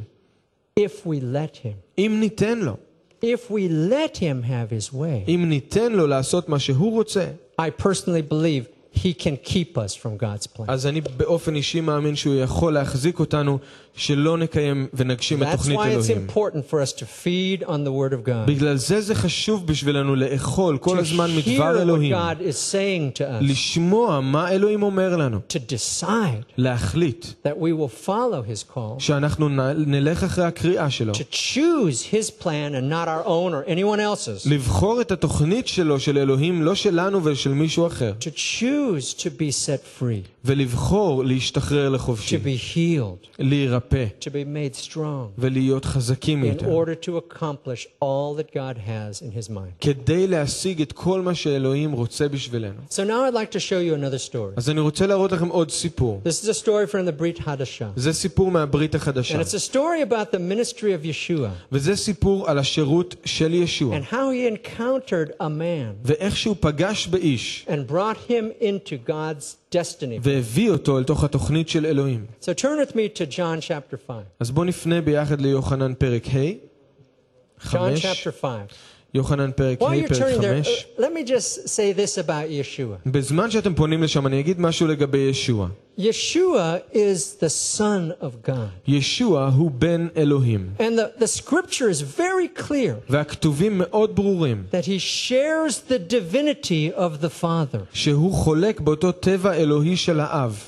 If we let him. אם ניתן לו, If we let him have his way. אם ניתן לו לעשות מה שהוא רוצה, I personally believe he can keep us from God's plan. אז אני באופן אישי מאמין שהוא יכול להחזיק אותנו שלא נקיים ונגשים את That's תוכנית why it's אלוהים. important for us to feed on the Word of God. בגלל זה זה חשוב בשבילנו לאכול כל To הזמן hear מדבר what אלוהים, God is saying to us. לשמוע מה אלוהים אומר לנו, To decide להחליט that we will follow his call. שאנחנו נ- נלך אחרי הקריאה שלו, To choose his plan and not our own or anyone else's. לבחור את התוכנית שלו, של אלוהים, לא שלנו ושל מישהו אחר, To choose to be set free. ולבחור להשתחרר לחופשי, To be healed. להירפא To be made strong. ולהיות חזקים in יותר, order to accomplish all that God has in His mind. כדי להשיג את כל מה שאלוהים רוצה בשבילנו. So now I'd like to show you another story. אז אני רוצה להראות לכם עוד סיפור. This is a story from the Brit Hadashah. זה סיפור מהברית החדשה, And it's a story about the ministry of Yeshua וזה סיפור על השירות של ישוע, and how he encountered a man ואיך שהוא פגש באיש, and brought him into God's destiny. והביא אותו אל תוך התוכנית של אלוהים. So turn with me to John chapter 5. אז בואו נפנה ביחד ליוחנן פרק ה', John חמש, chapter 5. יוחנן פרק While ה', you're פרק turning there, חמש. uh, let me just say this about Yeshua. בזמן שאתם פונים לשם, אני אגיד משהו לגבי ישוע. Yeshua is the Son of God. ישוע הוא בן אלוהים, And the, the scripture is very clear והכתובים מאוד ברורים, that he shares the divinity of the Father. שהוא חולק באותו טבע אלוהי של האב.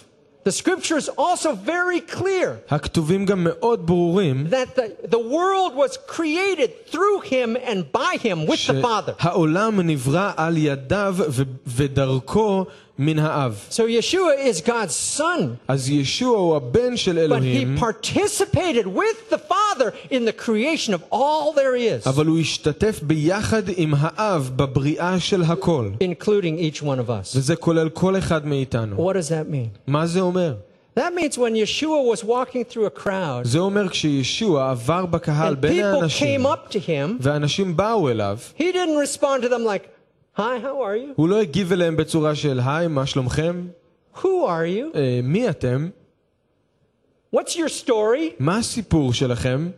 The scripture is also very clear הכתובים גם מאוד ברורים, that the, the world was created through him and by him with the Father. שהעולם נברא על ידיו ו- ודרכו מן האב. So Yeshua is God's son, אז ישוע הוא הבן של but אלוהים, he participated with the Father in the creation of all there is, אבל הוא השתתף ביחד עם האב בבריאה של הכל. including each one of us. וזה כולל כל אחד מאיתנו. What does that mean? מה זה אומר? That means when Yeshua was walking through a crowd זה אומר כשישוע עבר בקהל and בין people האנשים, came up to him, ואנשים באו אליו, he didn't respond to them like, Hi, how are you? הוא לא הגיב אליהם בצורה של היי, מה שלומכם? Who are you? אה, מי אתם? What's your story? מה הסיפור שלכם?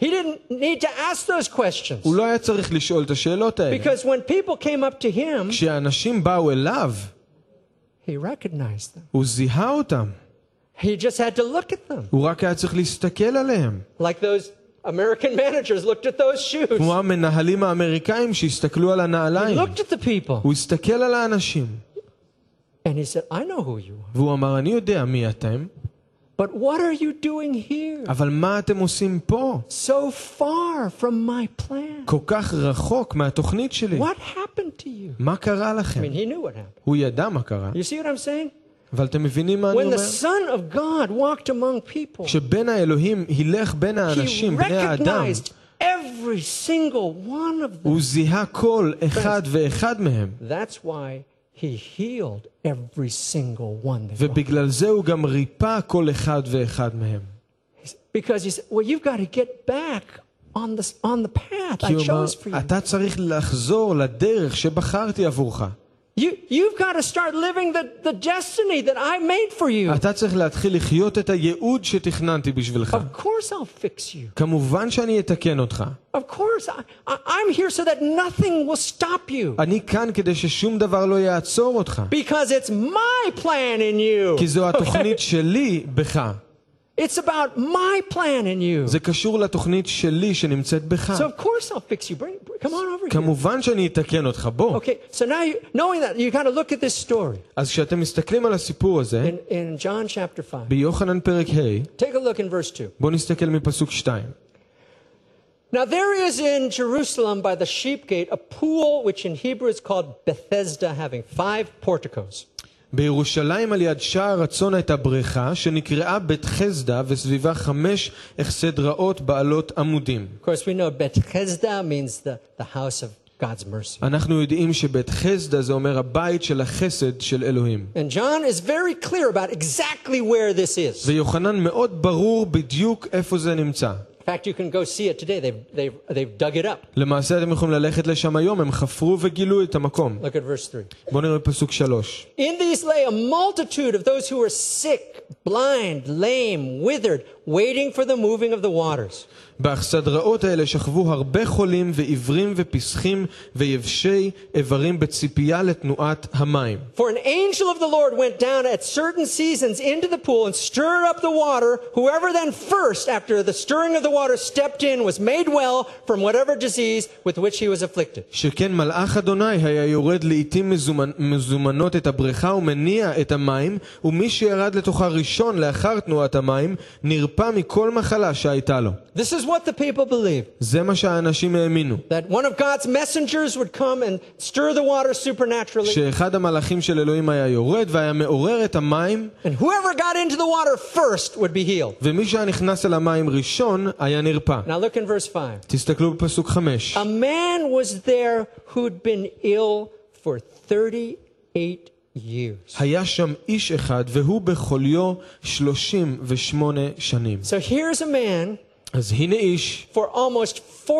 He didn't need to ask those questions. הוא לא היה צריך לשאול את השאלות האלה. Because when people came up to him, כשאנשים באו אליו, he recognized them. הוא זיהה אותם. He just had to look at them. הוא רק היה צריך להסתכל עליהם. Like those American managers looked at those shoes. כמו המנהלים האמריקאים שהסתכלו על He הנעליים. looked at the people. הוא הסתכל על האנשים, And he said, I know who you are. והוא אמר, אני יודע מי אתם, But what are you doing here? אבל מה אתם עושים פה? So far from my plan. כל כך רחוק מהתוכנית שלי. What happened to you? מה קרה I לכם? mean, he knew what happened. הוא ידע מה קרה, You see what I'm saying? אבל אתם מבינים מה אני When the אומר? Son of God walked among people, כשבן האלוהים הילך בין he האנשים, בני האדם, recognized every single one of them. הוא זיהה כל אחד ואחד מהם, That's why he healed every single one. That walked. ובגלל זה הוא גם ריפא כל אחד ואחד מהם. Because he said, well, you've got to get back on the, on the path כי I הוא אמר, chose for you. אתה צריך לחזור לדרך שבחרתי עבורך. you. You've got to start living the, the destiny that I made for you. אתה צריך להתחיל לחיות את הייעוד שתכננתי בשבילך. Of course I'll fix you. כמובן שאני אתקן אותך. Of course. I, I, I'm here so that nothing will stop you. אני כאן כדי ששום דבר לא יעצור אותך. Because it's my plan in you. כי זו התוכנית שלי בך. It's about my plan in you. זה קשור לתוכנית שלי שנמצאת בך. So of course I'll fix you. Bring, bring- come on over here. כמובן שאני אתקן אותך, בוא. Okay, so now you, knowing that, you got to look at this story אז כשאתם מסתכלים על הסיפור הזה, in, in John chapter 5. ביוחנן פרק ה', Take a look in verse 2. בואו נסתכל מפסוק 2. Now there is in Jerusalem by the sheep gate a pool which in Hebrew is called Bethesda, having five porticos. בירושלים על יד שער הצאן הייתה בריכה שנקראה בית חסדה וסביבה חמש אכסדרות בעלות עמודים. אנחנו יודעים שבית חסדה זה אומר הבית של החסד של אלוהים. ויוחנן מאוד ברור בדיוק איפה זה נמצא. In fact, you can go see it today. They've, they've, they've dug it up. למעשה אתם יכולים ללכת לשם היום, הם חפרו וגילו את המקום. Look at verse 3. בואו נראה פסוק שלוש. In these lay a multitude of those who were sick, blind, lame, withered, waiting for the moving of the waters. באכסדראות האלה שכבו הרבה חולים ועיוורים ופסחים ויבשי איברים בציפייה לתנועת המים. For an angel of the Lord went down at certain seasons into the pool and stirred up the water. Whoever then first, after the stirring of the water, stepped in was made well from whatever disease with which he was afflicted. שכן מלאך אדוני היה יורד לעתים מזומנ... מזומנות את הבריכה ומניע את המים, ומי שירד לתוכה ראשון לאחר תנועת המים, נרפא מכל מחלה שהייתה לו. This is what the people believed. זה מה שהאנשים האמינו. That one of God's messengers would come and stir the water supernaturally. שאחד המלאכים של אלוהים היה יורד והיה מעורר את המים, And whoever got into the water first would be healed. ומי שהיה נכנס אל המים ראשון היה נרפא. Now look in verse 5. תסתכלו בפסוק חמש. A man was there who'd been ill for 38 years. היה שם איש אחד והוא בחוליו 38 שנים. So here's a man, אז הנה איש for almost 40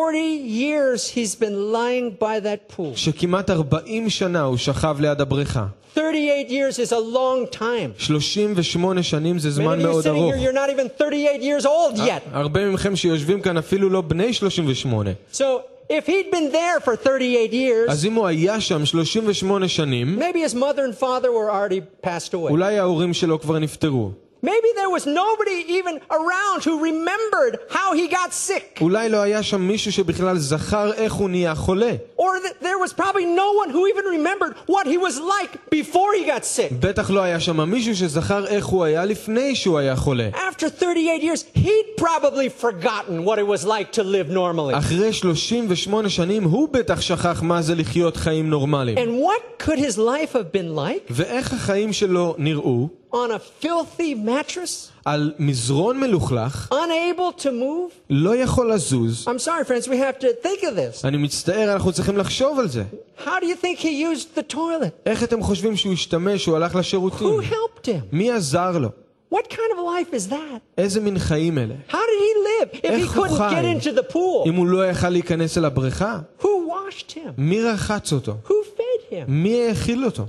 years, he's been lying by that pool. שכמעט 40 שנה הוא שכב ליד הבריכה. 38 years is a long time. 38 שנים זה Many זמן of you מאוד sitting ארוך. here, you're not even 38 years old yet. הרבה מכם שיושבים כאן אפילו לא בני 38. So if he'd been there for 38 years, אז אם הוא היה שם 38 שנים, maybe his mother and father were already passed away. אולי ההורים שלו כבר נפטרו. Maybe there was nobody even around who remembered how he got sick. אולי לא היה שם מישהו שבכלל זכר איך הוא נהיה חולה. Or that there was probably no one who even remembered what he was like before he got sick. בטח לא היה שם מישהו שזכר איך הוא היה לפני שהוא היה חולה. After 38 years, he'd probably forgotten what it was like to live normally. אחרי 38 שנים הוא בטח שכח מה זה לחיות חיים נורמליים. And what could his life have been like ואיך החיים שלו נראו? on a filthy mattress, על מזרון מלוכלך, unable to move? לא יכול לזוז. I'm sorry, friends, we have to think of this. אני מצטער, אנחנו צריכים לחשוב על זה. How do you think he used the toilet? איך אתם חושבים שהוא השתמש, הוא הלך לשירותים? Who helped him? מי עזר לו? What kind of a life is that? איזה מין חיים אלה? How did he live if he איך הוא couldn't חי? get into the pool? אם הוא לא יכל להיכנס אל הבריכה? Who washed him? מי רחץ אותו? Who fed him? מי האכיל אותו?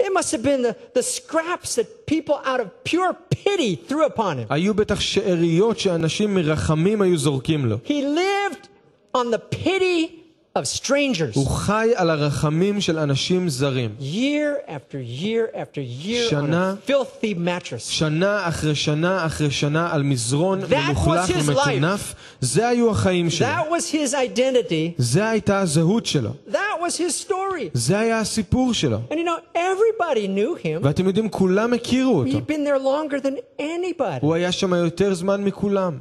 It must have been the, the scraps that people out of pure pity threw upon him. היו בטח שאריות שאנשים מרחמים היו זורקים לו. He lived on the pity of strangers. הוא חי על הרחמים של אנשים זרים. Year after year after year on שנה- a filthy mattress. שנה אחרי שנה אחרי שנה על מזרון That מלוכלך was his ומטונף, זה היו החיים שלו. That was his identity. זה הייתה הזהות שלו. That was his story. זה היה הסיפור שלו. And you know, everybody knew him. ואתם יודעים, כולם הכירו אותו. He'd been there longer than anybody. הוא היה שם יותר זמן מכולם.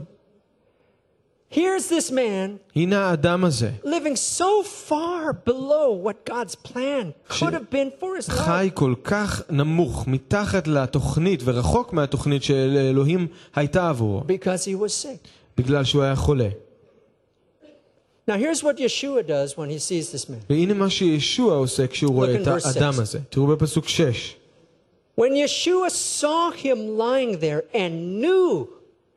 Here's this man הנה האדם הזה, living so far below what God's plan could have been for his life. חי כל כך נמוך, מתחת לתוכנית ורחוק מהתוכנית שאלוהים הייתה עבורו, Because he was sick. בגלל שהוא היה חולה. Now, here's what Yeshua does when he sees this man. והנה מה שישוע עושה כשהוא רואה in את verse האדם six. הזה. תראו בפסוק 6. When Yeshua saw him lying there and knew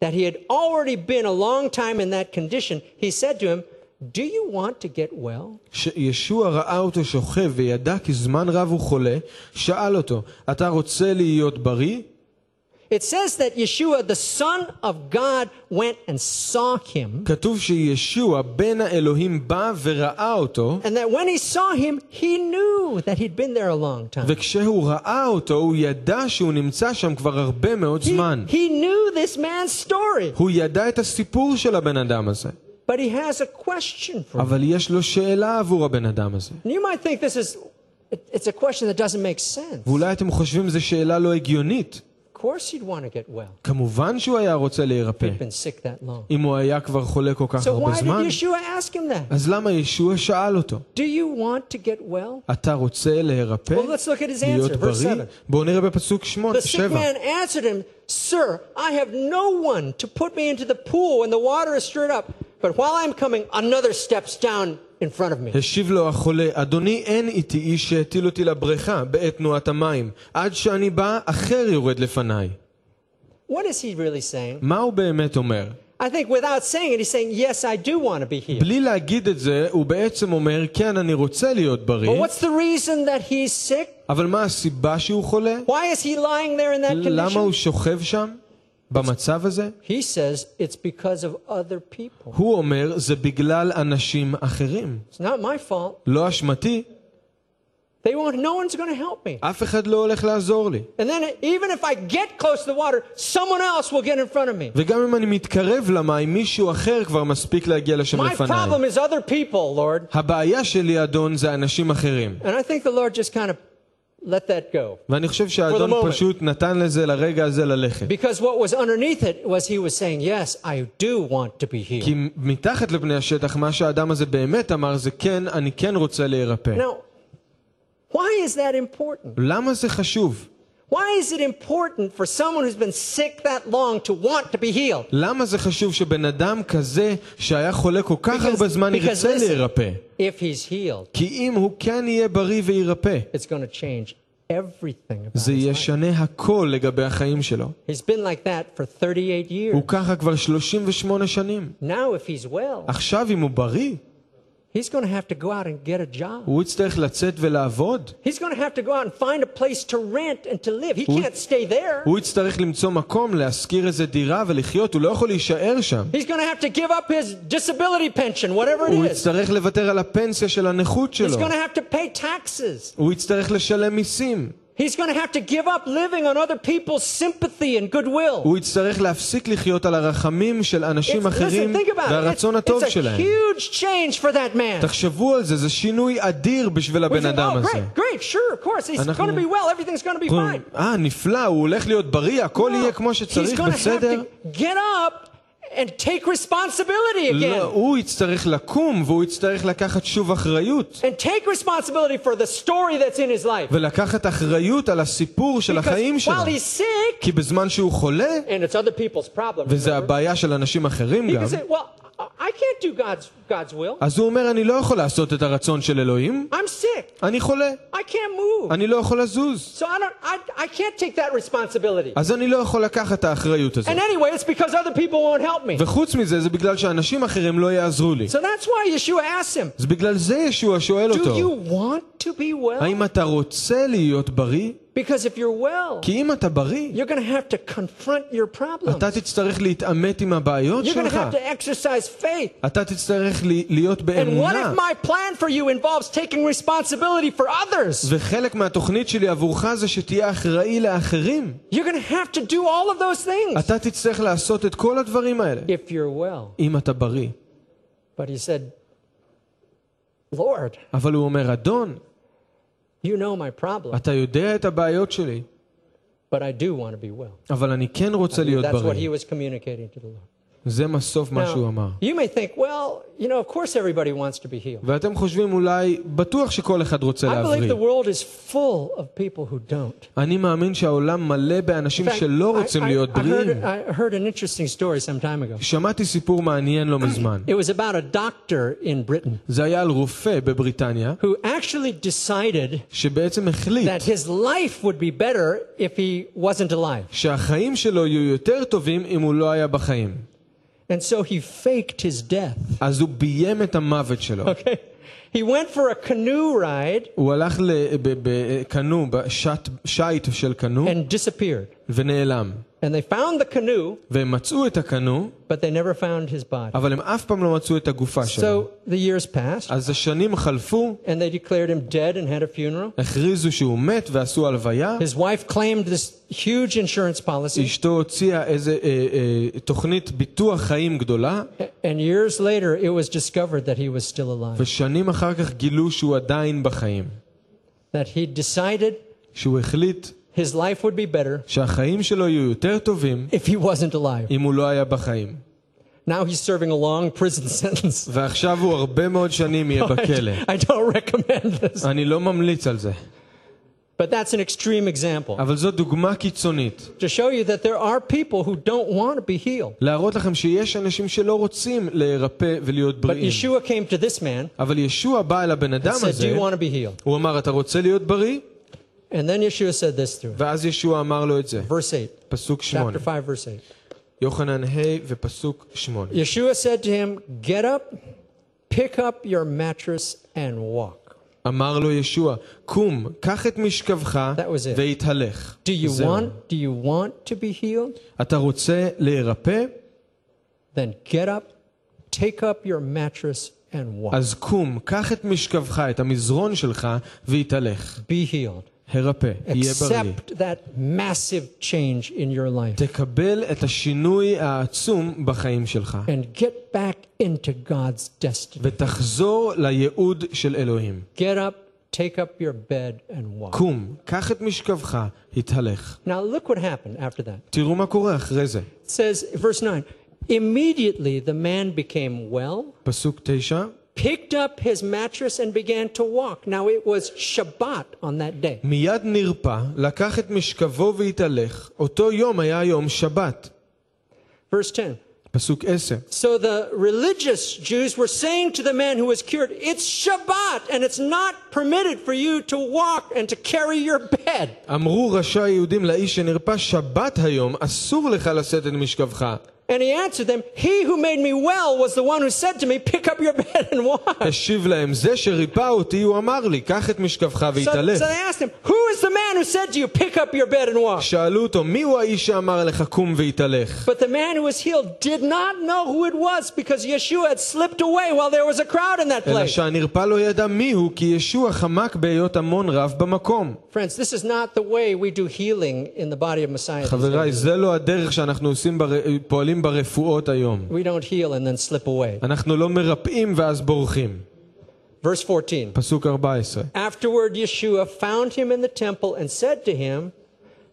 that he had already been a long time in that condition, he said to him, Do you want to get well? כשישוע ראה אותו שוכב וידע כי זמן רב הוא חולה, שאל אותו, אתה רוצה להיות בריא? It says that Yeshua, the Son of God, went and saw him, כתוב שישוע בן האלוהים בא וראה אותו, and that when he saw him, he knew that he'd been there a long time. וכשהוא ראה אותו הוא ידע שהוא נמצא שם כבר הרבה מאוד He, זמן. he knew this man's story, הוא ידע את הסיפור של הבן אדם הזה, but he has a question for me. אבל יש לו שאלה עבור הבן אדם הזה. And you might think this is, it- it's a question that doesn't make sense. ואולי אתם חושבים זו שאלה לא הגיונית. Of course he'd want to get well. כמובן שהוא היה רוצה להירפא, He'd been sick that long. אם הוא היה כבר חולה כל כך So הרבה why did זמן. Yeshua ask him that? אז למה ישוע שאל אותו, Do you want to get well? אתה רוצה להירפא? Well, let's look at his להיות answer, verse בריא? 7. בואו נראה בפסוק The sick 7. man answered him, Sir, I have no one to put me into the pool when the water is stirred up. But while I'm coming, another steps down in front of me. השיב לו החולה, אדוני אין איתי איש שהטיל אותי לבריכה בעת תנועת המים. עד שאני בא, אחר יורד לפניי. What is he really saying? מה הוא באמת אומר? I think without saying it, he's saying, Yes, I do want to be healed. בלי להגיד את זה, הוא בעצם אומר, כן, אני רוצה להיות But בריא, what's the reason that he's sick? אבל מה הסיבה שהוא חולה? Why is he lying there in that למה הוא condition? שוכב שם? במצב הזה? He says it's because of other people. הוא אומר, זה בגלל אנשים אחרים. It's not my fault. לא אשמתי, They won't, no one's going to help me. אף אחד לא הולך לעזור לי. And then even if I get close to the water, someone else will get in front of me. וגם אם אני מתקרב למים, מישהו אחר כבר מספיק להגיע לשם My לפניי. problem is other people, Lord. הבעיה שלי, אדון, זה אנשים אחרים. And I think the Lord just kind of let that go. ואני חושב שהאדון For the moment. פשוט נתן לזה לרגע הזה ללכת. Because what was underneath it was he was saying, Yes, I do want to be healed. כי מתחת לפני השטח, מה שהאדם הזה באמת אמר זה כן, אני כן רוצה להירפא. Now, why is that important? למה זה חשוב? Why is it important for someone who's been sick that long to want to be healed? למה זה חשוב שבן אדם כזה שהיה חולה כל כך Because- הרבה זמן because ירצה listen, להירפא? If he's healed, כי אם הוא כן יהיה בריא ויירפא, it's going to change everything about זה his life. ישנה הכל לגבי החיים שלו. He's been like that for 38 years. הוא ככה כבר 38 שנים. Now, if he's well, עכשיו אם הוא בריא, he's going to have to go out and get a job. הוא יצטרך לצאת ולעבוד. He's going to have to go out and find a place to rent and to live. He Would- can't stay there. הוא יצטרך למצוא מקום, להשכיר איזה דירה ולחיות, הוא לא יכול להישאר שם. He's going to have to give up his disability pension, whatever הוא it is. יצטרך לוותר על הפנסיה של הנכות He's שלו. going to have to pay taxes. הוא יצטרך לשלם מיסים. He's going to have to give up living on other people's sympathy and goodwill. הוא יצטרך להפסיק לחיות על הרחמים של אנשים It's- אחרים listen, think about it. It's, והרצון הטוב it's a שלהם. huge change for that man. תחשבו על זה, זה שינוי אדיר בשביל We הבן think, אדם oh, הזה. great, great, sure, of course. He's אנחנו- going to be well. Everything's going to be אומרים, fine. אה, נפלא, הוא הולך להיות בריא, הכל יהיה כמו He's שצריך, going to have בסדר? to get up and take responsibility לא, again. הוא יצטרך לקום והוא יצטרך לקחת שוב אחריות. And take responsibility for the story that's in his life. ולקחת אחריות על הסיפור של החיים Because שלו. while he's sick, כי בזמן שהוא חולה, and it's other people's problem, וזה remember, הבעיה של אנשים אחרים he גם, can say, well, I can't do God's, God's will. אז הוא אומר, אני לא יכול לעשות את הרצון של אלוהים, I'm sick. אני חולה, I can't move. אני לא יכול לזוז. So I don't, I, I can't take that responsibility. אז אני לא יכול לקחת את האחריות הזאת. And anyway, it's because other people won't help me. וחוץ מזה, זה בגלל שאנשים אחרים לא יעזרו לי. So that's why Yeshua asks him, אז בגלל זה ישוע שואל do אותו, you want to be well? האם אתה רוצה להיות בריא? Because if you're well, כי אם אתה בריא, you're going to have to confront your problems. אתה תצטרך להתעמת עם הבעיות You're going to שלך. have to exercise faith. אתה תצטרך לי- להיות And what באמונה. if my plan for you involves taking responsibility for others? וחלק מהתוכנית שלי עבורך זה שתהיה אחראי לאחרים. You're going to have to do all of those things אתה תצטרך לעשות את כל הדברים האלה, if you're well. אם אתה בריא. But he said, Lord, אבל הוא אומר, אדון, you know my problem, אתה יודע את הבעיות שלי, but I do want to be well. אבל אני כן רוצה להיות That's what he בריא. was communicating to the Lord. זה בסוף מה שהוא אמר. Now, you may think, well, you know, of course everybody wants to be healed. ואתם חושבים אולי, בטוח שכל אחד רוצה I believe להבריא. the world is full of people who don't. אני מאמין שהעולם מלא באנשים In fact, שלא I- רוצים I- להיות I heard, בריאים. I heard an interesting story some time ago. שמעתי סיפור מעניין לא מזמן. It was about a doctor in Britain זה היה על רופא בבריטניה, who actually decided שבעצם החליט that his life would be better if he wasn't alive. שהחיים שלו יהיו יותר טובים אם הוא לא היה בחיים. And so he faked his death. אז הוא ביים את המוות שלו. Okay? He went for a canoe ride הוא הלך בקנו, בשייט של קנו, and disappeared. ונעלם. And they found the canoe, והם מצאו את הקנו, but they never found his body. אבל הם אף פעם לא מצאו את הגופה שלו. So the years passed, אז השנים חלפו, and they declared him dead and had a funeral. הכריזו שהוא מת ועשו הלוויה. His wife claimed this huge insurance policy, אשתו הוציאה איזה אה, אה, תוכנית ביטוח חיים גדולה, and years later it was discovered that he was still alive. ושנים אחר כך גילו שהוא עדיין בחיים. That he decided שהוא החליט his life would be better שהחיים שלו יהיו יותר טובים if he wasn't alive. אם הוא לא היה בחיים. Now he's serving a long prison sentence. ועכשיו הוא הרבה מאוד שנים יהיה בכלא. I don't recommend this. אני לא ממליץ על זה. But that's an extreme example אבל זו דוגמה קיצונית. to show you that there are people who don't want to be healed. להראות לכם שיש אנשים שלא רוצים להירפא ולהיות But בריאים. Yeshua came to this man אבל ישוע בא אל הבן אדם and said, Do הזה, you want to be healed? הוא אמר, אתה רוצה להיות בריא? And then Yeshua said this to him. ואז ישוע אמר לו את זה. Verse 8, פסוק שמונה. chapter 5, verse 8. יוחנן ה' ופסוק שמונה. Yeshua said to him, Get up, pick up your mattress, and walk. אמר לו ישוע, קום, קח את משכבך That was it. והתהלך. Do you זהו. want do you want to be healed? אתה רוצה להירפא? Then get up, take up your mattress and walk. אז קום, קח את משכבך, את המזרון שלך, והתהלך. Be healed. הרפא, יהיה בריא. Accept that massive change in your life תקבל את השינוי העצום בחיים שלך, and get back into God's destiny. ותחזור לייעוד של אלוהים. Get up, take up your bed and walk. קום, קח את משכבך, התהלך. Now look what happened after that. תראו מה קורה אחרי זה. It says verse 9, immediately the man became well, פסוק תשע, picked up his mattress and began to walk. Now it was Shabbat on that day. מיד נרפא, לקח את משכבו והתהלך. אותו יום היה יום שבת. Verse 10. פסוק עשר. So the religious Jews were saying to the man who was cured, It's Shabbat and it's not permitted for you to walk and to carry your bed. אמרו ראשי היהודים לאיש שנרפא שבת היום, אסור לך לשאת את משכבך. And he answered them, He who made me well was the one who said to me, Pick up your bed and walk. השיב להם, זה שריפא אותי, הוא אמר לי, קח את משכבך So, והתהלך. so they asked him, Who is the man who said to you, Pick up your bed and walk? שאלו אותו, מי הוא האיש שאמר לך קום והתהלך? But the man who was healed did not know who it was because Yeshua had slipped away while there was a crowd in that אלא place. שהנרפא לא ידע מי הוא, כי ישוע חמק בהיות המון רב במקום. Friends, this is not the way we do healing in the body of Messiah. these חבריי, days. זה לא הדרך שאנחנו עושים, בר... פועלים ברפואות היום. We don't heal and then slip away. אנחנו לא מרפאים ואז בורחים. Verse 14. פסוק 14. Afterward, Yeshua found him in the temple and said to him,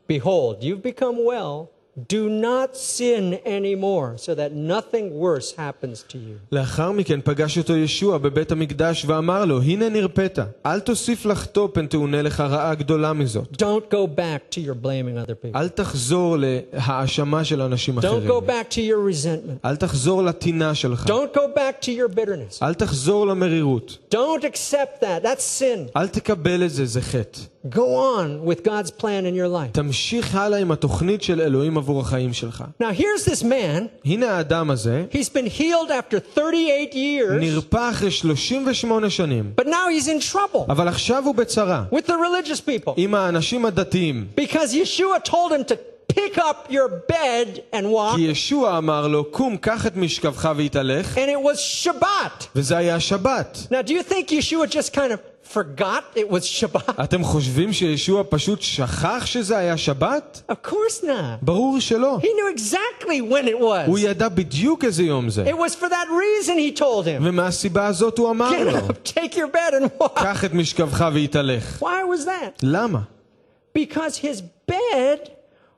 Behold, you've become well. Do not sin anymore, so that nothing worse happens to you. לאחר מכן פגש אותו ישוע בבית המקדש ואמר לו, הנה נרפאת, אל תוסיף לחטוא פן תאונה לך רעה גדולה מזאת. Don't go back to your blaming other people. אל תחזור להאשמה של אנשים Don't אחרים. go back to your resentment. אל תחזור לטינה שלך. Don't go back to your bitterness. אל תחזור למרירות. Don't accept that. That's sin. אל תקבל את זה, זה חטא. Go on with God's plan in your life. תמשיך הלאה עם התוכנית של אלוהים עבור החיים שלך. Now, here's this man. הנה האדם הזה, He's been healed after 38 years, נרפא אחרי 38 שנים, but now he's in trouble אבל עכשיו הוא בצרה, with the religious people עם האנשים הדתיים. because Yeshua told him to pick up your bed and walk, כי ישוע אמר לו, קום, קח את משכבך והתהלך, and it was Shabbat. וזה היה שבת. Now, do you think Yeshua just kind of forgot it was Shabbat? אתם חושבים שישוע פשוט שכח שזה היה שבת? Of course not. ברור שלא. He knew exactly when it הוא was. ידע בדיוק איזה יום זה. It was for that reason he told him, ומהסיבה הזאת הוא אמר Get לו, up, take your bed and walk. קח את משכבך והתהלך. Why was that? למה? Because his bed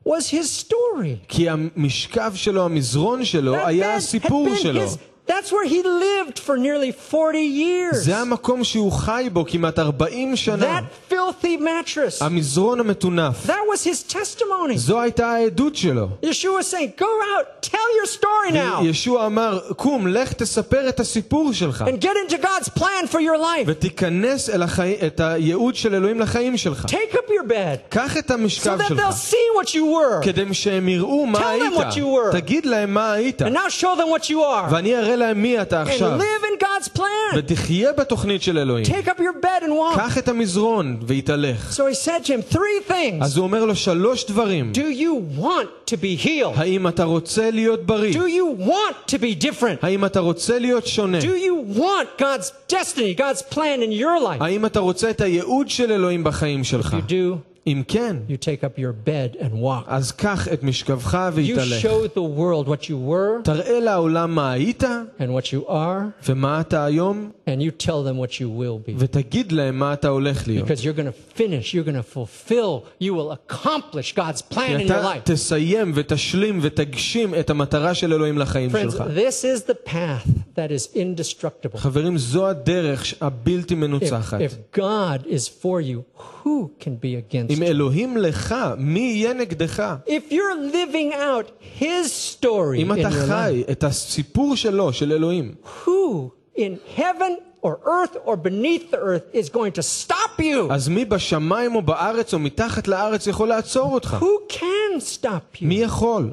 was his story. כי המשכב שלו, המזרון שלו, That היה bed had הסיפור been שלו. his- That's where he lived for nearly 40 years. זה המקום שהוא חי בו כמעט 40 שנה. That filthy mattress. המזרון המטונף. That was his testimony. זו הייתה העדות שלו. Yeshua was saying, Go out, tell your story now, ישוע אמר, קום, לך תספר את הסיפור שלך. and get into God's plan for your life. ותיכנס אל החי... את הייעוד של אלוהים לחיים שלך. Take up your bed קח את so המשכב that שלך. they'll see what you were, כדי שהם יראו מה Tell them היית. what you were. תגיד להם מה היית. and now show them what you are, ואני אראה להם מי אתה and עכשיו. live in God's plan. ותחיה בתוכנית של אלוהים. Take up your bed and walk. קח את המזרון והתהלך. So he said to him three things. אז הוא אומר לו שלוש דברים. Do you want to be healed? האם אתה רוצה להיות בריא? Do you want to be different? האם אתה רוצה להיות שונה? Do you want God's destiny, God's plan in your life? האם אתה רוצה את הייעוד של אלוהים בחיים שלך? You do, אם כן, you take up your bed and walk. אז קח את משכבך You והתהלך. show the world what you were תראה לעולם מה היית and what you are, ומה אתה היום, and you tell them what you will be. ותגיד להם מה אתה הולך להיות. Because you're going to finish, you're going to fulfill, you will accomplish God's plan כי in your אתה life. תסיים ותשלים ותגשים את המטרה של אלוהים לחיים Friends, שלך. this is the path that is indestructible. חברים, זו הדרך ש- הבלתי If, מנוצחת. if God is for you, who can be against אם you? אלוהים לך, מי יהיה נגדך? If you're living out His story אם in אתה your life, חי את הסיפור שלו, של אלוהים, who in heaven or earth or beneath the earth is going to stop you? אז מי בשמיים או בארץ או מתחת לארץ יכול לעצור אותך? Who can stop you מי יכול?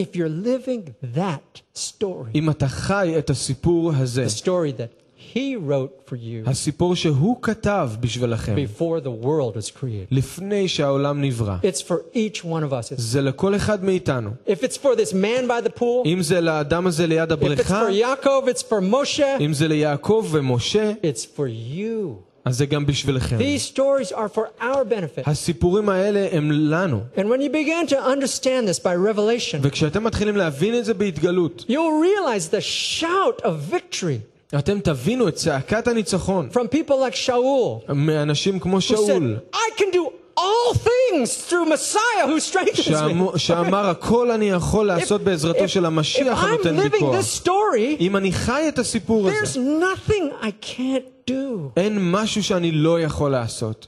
if you're living that story? אם אתה חי את הסיפור הזה, The story that He wrote for you הסיפור שהוא כתב בשבילכם, before the world was created. לפני שהעולם נברא. It's for each one of us. It's, זה לכל אחד מאיתנו. if it's for this man by the pool, אם זה לאדם הזה ליד if it's הבריכה, for Yaakov, it's for Moshe, אם זה ליעקב ומשה, it's for you. אז זה גם בשבילכם. These stories are for our benefit. הסיפורים האלה הם לנו. And when you begin to understand this by revelation, וכשאתם מתחילים להבין את זה בהתגלות, you'll realize the shout of victory אתם תבינו את צעקת הניצחון from people like Shaul, מאנשים כמו who שאול, said, I can do all things through Messiah who strengthens me. שאמר- שאמר הכל אני יכול לעשות בעזרתו של if המשיח I'm הנותן לי living כוח. this story, אם אני חי את הסיפור there's הזה, nothing I can't do אין משהו שאני לא יכול לעשות.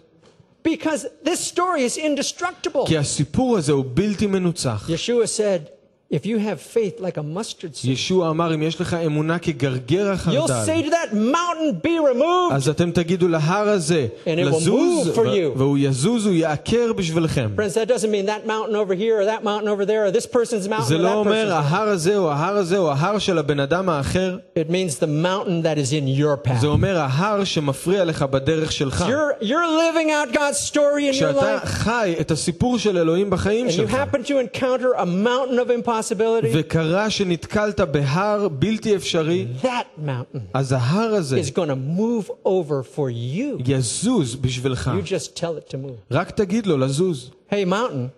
because this story is indestructible. כי הסיפור הזה הוא בלתי מנוצח. Yeshua said, if you have faith like a mustard seed, ישוע אמר, אם יש לך אמונה כגרגר you'll say החרדל, to that mountain, be removed. אז אתם תגידו להר הזה, And it will לזוז, move for ו- you. והוא יזוז, הוא יעקר בשבילכם. Friends, that doesn't mean that mountain over here or that mountain over there or this person's mountain זה or לא that אומר person's mountain. ההר הזה או ההר הזה או ההר של הבן אדם האחר, It means the mountain that is in your path. זה אומר ההר שמפריע לך בדרך שלך. You're, you're living out God's story in your כשאתה life חי את הסיפור של אלוהים בחיים and you שלך, happen to encounter a mountain of impossibility, וקרה שנתקלת בהר בלתי אפשרי, that mountain אז ההר הזה is going to move over for you. יזוז בשבילך. You just tell it to move. רק תגיד לו לזוז. Hey, mountain,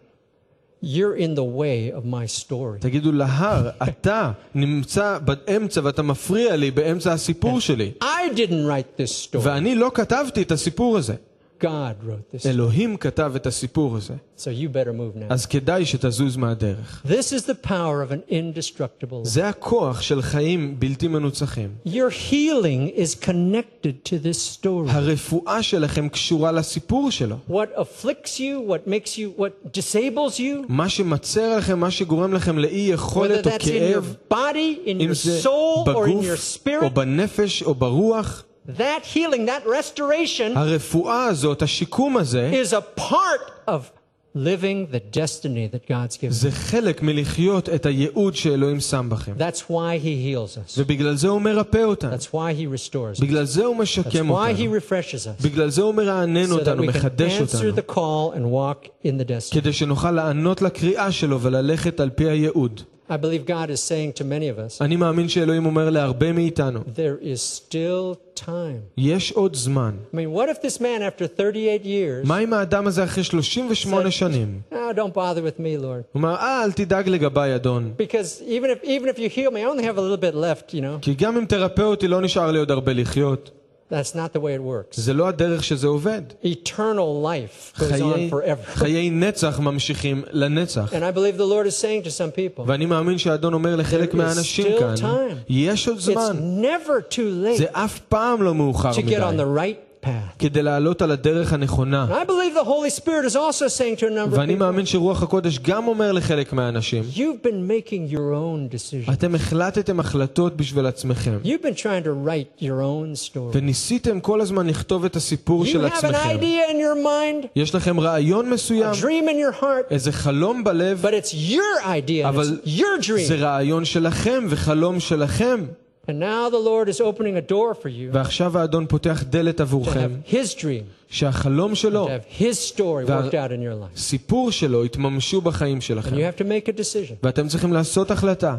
you're in the way of my story. תגידו להר, אתה נמצא באמצע ואתה מפריע לי באמצע הסיפור שלי. I didn't write this story. ואני לא כתבתי את הסיפור הזה. God wrote this. אלוהים כתב את הסיפור הזה. So you better move now. אז כדאי שתזוז מהדרך. This is the power of an indestructible life. זה הכוח של חיים בלתי מנוצחים. Your healing is connected to this story. הרפואה שלכם קשורה לסיפור שלו. What afflicts you, what makes you, what disables you, מה שמצר לכם, מה שגורם לכם לאי whether יכולת או that's in your כאב, body, in אם your זה soul, or in your בגוף או spirit, בנפש או ברוח, that healing, that restoration הרפואה הזאת, השיקום הזה, is a part of living the destiny that God's given. זה חלק מלחיות את הייעוד שאלוהים שם בכם. That's why He heals us. ובגלל זה הוא מרפא אותנו. That's why He restores us. בגלל זה הוא That's משקם why He אותנו. refreshes us. בגלל זה הוא מרענן So that אותנו, we can מחדש answer אותנו. the call and walk in the destiny. כדי שנוכל לענות לקריאה שלו וללכת על פי הייעוד. I believe God is saying to many of us, אני מאמין שאלוהים אומר להרבה מאיתנו, there is still time. יש עוד זמן. I mean, what if this man, after 38 years, מה עם האדם הזה אחרי 38 שנים? oh, don't bother with me, Lord. הוא אומר, אה, אל תדאג לגביי, אדון. Because even if, even if you heal me, I only have a little bit left, you know. כי גם אם תרפא אותי, לא נשאר לי עוד הרבה לחיות. That's not the way it works. זה לא הדרך שזה עובד. Eternal life goes חיי, on forever. חיי נצח ממשיכים לנצח. And I believe the Lord is saying to some people, ואני מאמין שהאדון אומר לחלק There is מהאנשים still כאן, time. יש עוד it's זמן. never too late זה אף פעם לא מאוחר to get on מדי. the right path. כדי לעלות על הדרך הנכונה. And I believe the Holy Spirit is also saying to a number of ואני people, מאמין שרוח הקודש גם אומר לחלק מהאנשים, you've been making your own decisions. אתם החלטתם החלטות בשביל עצמכם, You've been trying to write your own story. וניסיתם כל הזמן לכתוב את הסיפור You של have an עצמכם. idea in your mind, יש לכם רעיון a מסוים, dream in your heart, איזה חלום בלב, but it's your idea, and אבל it's your זה dream. רעיון שלכם וחלום שלכם. And now the Lord is opening a door for you ועכשיו האדון פותח דלת to עבורכם, have His dream, שהחלום שלו, to have His story וה- worked out in your life. סיפור שלו, יתממשו בחיים And שלכם. you have to make a decision. ואתם צריכים לעשות החלטה,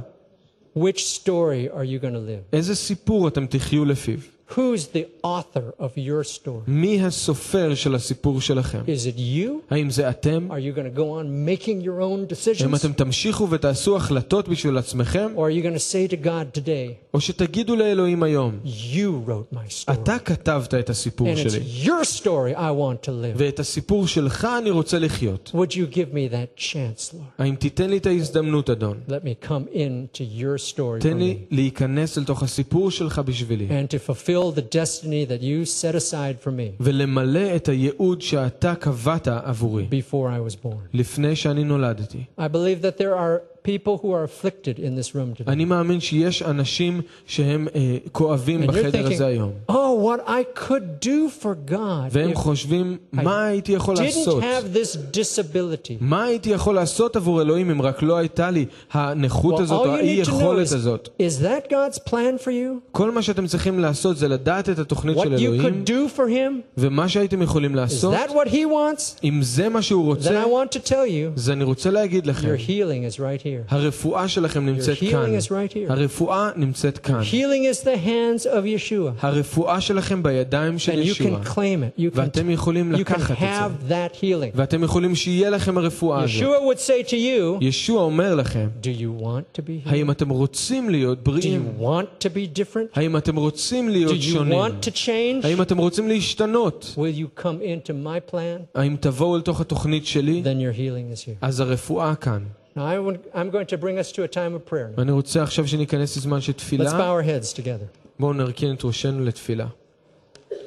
Which story are you going to live? איזה סיפור אתם תחיו לפיו. Who's the author of your story? מי הסופר של הסיפור שלכם? Is it you? האם זה אתם? Are you going to go on making your own האם decisions? אתם תמשיכו ותעשו החלטות בשביל עצמכם? Or are you going to say to God today, או שתגידו לאלוהים היום, You wrote my story? אתה כתבת את הסיפור And שלי, it's your story I want to live. ואת הסיפור שלך אני רוצה לחיות. Would you give me that chance, Lord? האם תיתן לי את ההזדמנות, אדון? Let me come into your story for תן לי me להיכנס אל תוך הסיפור שלך בשבילי, and to fulfill the destiny that you set aside for me ולמלא את הייעוד שאתה קבעת עבורי, before I was born. לפני שאני נולדתי. I believe that there are people who are afflicted in this room today. אני מאמין שיש אנשים שהם אה, כואבים And you're בחדר הזה thinking, היום, oh, what I could do for God והם if חושבים, מה הייתי יכול didn't לעשות? have this disability. מה הייתי יכול לעשות עבור אלוהים אם רק לא הייתה לי הנכות Well, הזאת או all you האי need to know יכולת is, הזאת? is that God's plan for you? כל מה שאתם צריכים לעשות זה לדעת את התוכנית של What you אלוהים, could do for Him? ומה שהייתם יכולים Is לעשות, that what He wants? אם זה מה שהוא Then רוצה, I want to tell you, אז אני רוצה להגיד לכם, your healing is right here. הרפואה שלכם נמצאת healing כאן. is right here. הרפואה נמצאת כאן. Healing is the hands of Yeshua. הרפואה שלכם בידיים של And you ישוע. can claim it. You can, ואתם יכולים you can לקחת את זה. have that healing. ואתם יכולים שיהיה לכם הרפואה הזאת. Yeshua would say to you, ישוע אומר לכם, Do you want to be healed? האם אתם רוצים להיות Do בריאים? you want to be different? האם אתם רוצים Do להיות you שונים? want to change? האם אתם רוצים להשתנות? Will you come into my plan? האם תבואו אל תוך התוכנית שלי? Then your healing is here. אז הרפואה כאן. Now, I would, I'm going to bring us to a time of prayer. Now. ואני רוצה עכשיו שניכנס לזמן של Let's תפילה. bow our heads together. בואו נרכין את ראשנו לתפילה.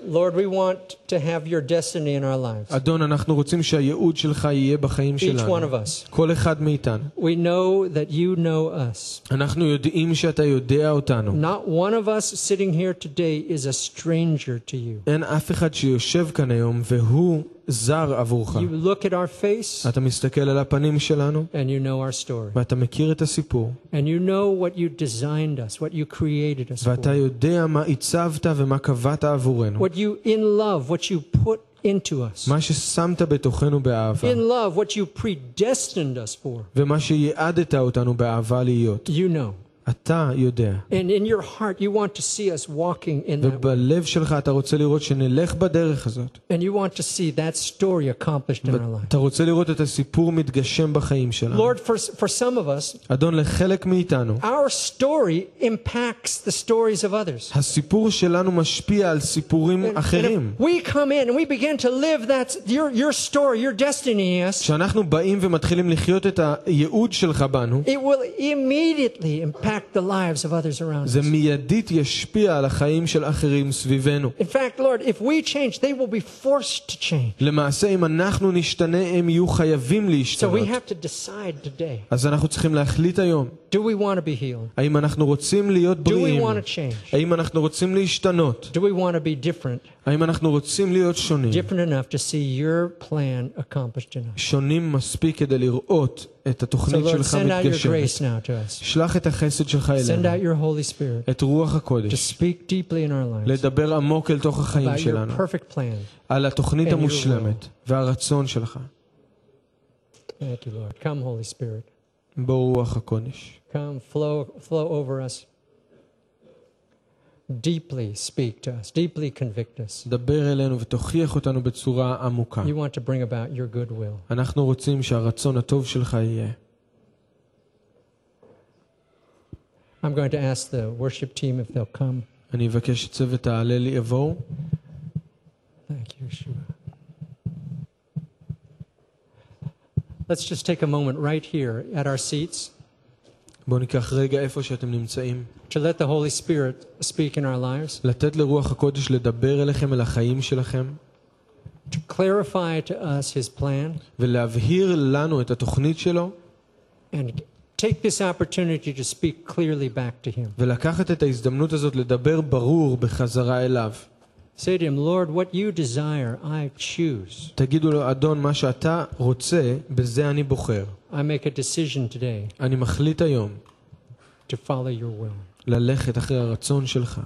Lord, we want to have your destiny in our lives. אדון, אנחנו רוצים שהייעוד שלך יהיה בחיים Each שלנו. one of us. כל אחד מאיתנו. We know that you know us. אנחנו יודעים שאתה יודע אותנו. Not one of us sitting here today is a stranger to you. אין אף אחד שיושב כאן היום והוא זר עבורך. You look at our face אתה מסתכל על הפנים שלנו and you know our story. ואתה מכיר את הסיפור And you know what you designed us, what you created us ואתה for. יודע מה עיצבת ומה קבעת עבורנו. What you, in love, what you put into us. מה ששמת בתוכנו באהבה In love, what you predestined us for. ומה שייעדת אותנו באהבה להיות. You know. אתה יודע. And in your heart, you want to see us walking in that way. ובלב שלך אתה רוצה לראות שנלך בדרך הזאת. And you want to see that story accomplished in our life. אתה רוצה לראות את הסיפור מתגשם בחיים שלנו. Lord, for, for some of us, אדון, לחלק מאיתנו, our story impacts the stories of others. הסיפור שלנו משפיע על סיפורים And, and אחרים. if we come in and we begin to live that your, your story, your destiny in us, כשאנחנו באים ומתחילים לחיות את הייעוד שלך בנו, it will immediately impact the lives of others around זה us. מיידית ישפיע על החיים של אחרים סביבנו. In fact, Lord, if we change, they will be forced to change. למעשה, אם אנחנו נשתנה, הם יהיו חייבים So we להשתנות. have to decide today אז אנחנו צריכים להחליט היום, do we want to be healed? האם אנחנו רוצים להיות Do we בריאים? want to change? האם אנחנו רוצים להשתנות? Do we want to be different? האם אנחנו רוצים להיות שונים? Different enough to see your plan accomplished in us. שונים מספיק כדי לראות את So, התוכנית Lord, שלך send out your מתגשמת. grace now to us. שלח את החסד שלך Send אלינו, out your Holy Spirit את רוח to הקודש, speak deeply in our lives לדבר עמוק אל תוך החיים about your שלנו, perfect plan. על התוכנית and your המושלמת והרצון שלך. Thank you, Lord. Come, Holy Spirit. בוא רוח הקודש. Come, flow, flow over us. Deeply speak to us. Deeply convict us. דבר אלינו ותוכיח אותנו בצורה עמוקה. You want to bring about your goodwill. אנחנו רוצים שהרצון הטוב שלך יהיה. I'm going to ask the worship team if they'll come. אני אבקש שצוות ההלל יבואו. Thank you, Yeshua. Let's just take a moment right here at our seats בואו ניקח רגע איפה שאתם נמצאים. to let the Holy Spirit speak in our lives, לתת לרוח הקודש לדבר אליכם אל החיים שלכם, to clarify to us His plan, ולהבהיר לנו את התוכנית שלו, and take this opportunity to speak clearly back to Him. ולקחת את ההזדמנות הזאת לדבר ברור בחזרה אליו. Say to Him, Lord, what you desire, I choose. תגידו לו, אדון, מה שאתה רוצה, בזה אני בוחר. I make a decision today אני מחליט היום to follow your will. ללכת אחרי הרצון שלך.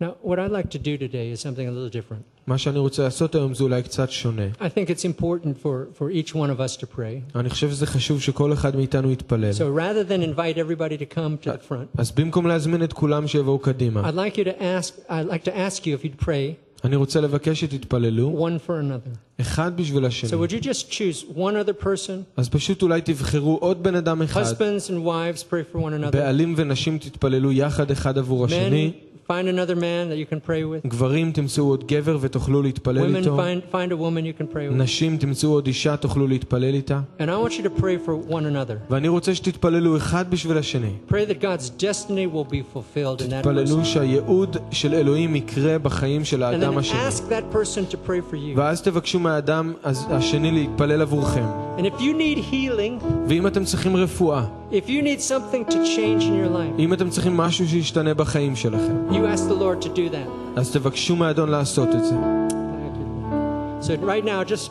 Now, what I'd like to do today is something a little different. מה שאני רוצה לעשות היום זה אולי קצת שונה. I think it's important for, for each one of us to pray. אני חושב שזה חשוב שכל אחד מאיתנו יתפלל. So rather than invite everybody to come to the front, אז במקום להזמין את כולם שיבואו קדימה, I'd like you to ask, I'd like to ask you if you'd pray אני רוצה לבקש שתתפללו one for another. אחד בשביל So השני. would you just choose one other person? אז פשוט אולי תבחרו עוד בן אדם אחד, Husbands and wives pray for one another. בעלים ונשים תתפללו יחד אחד עבור השני, Men, find another man that you can pray with. גברים תמצאו עוד גבר ותוכלו להתפלל Women, איתו, find, find a woman you can pray with. נשים תמצאו עוד אישה תוכלו להתפלל איתה, And I want you to pray for one another. ואני רוצה שתתפללו אחד בשביל השני. Pray that God's destiny will be fulfilled in that person. תתפללו שהייעוד של אלוהים יקרה בחיים של And האדם then השני. ask that person to pray for you. ואז תבקשו מהאדם אז- השני להתפלל עבורכם. And if you need healing, ואם אתם צריכים רפואה, if you need something to change in your life, אם אתם צריכים משהו שישתנה בחיים שלכם, you ask the Lord to do that. אז תבקשו מהאדון לעשות את זה. Thank you. So right now, just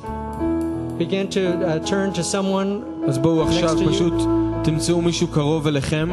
begin to uh, turn to someone אז בואו to עכשיו you. פשוט תמצאו מישהו קרוב אליכם,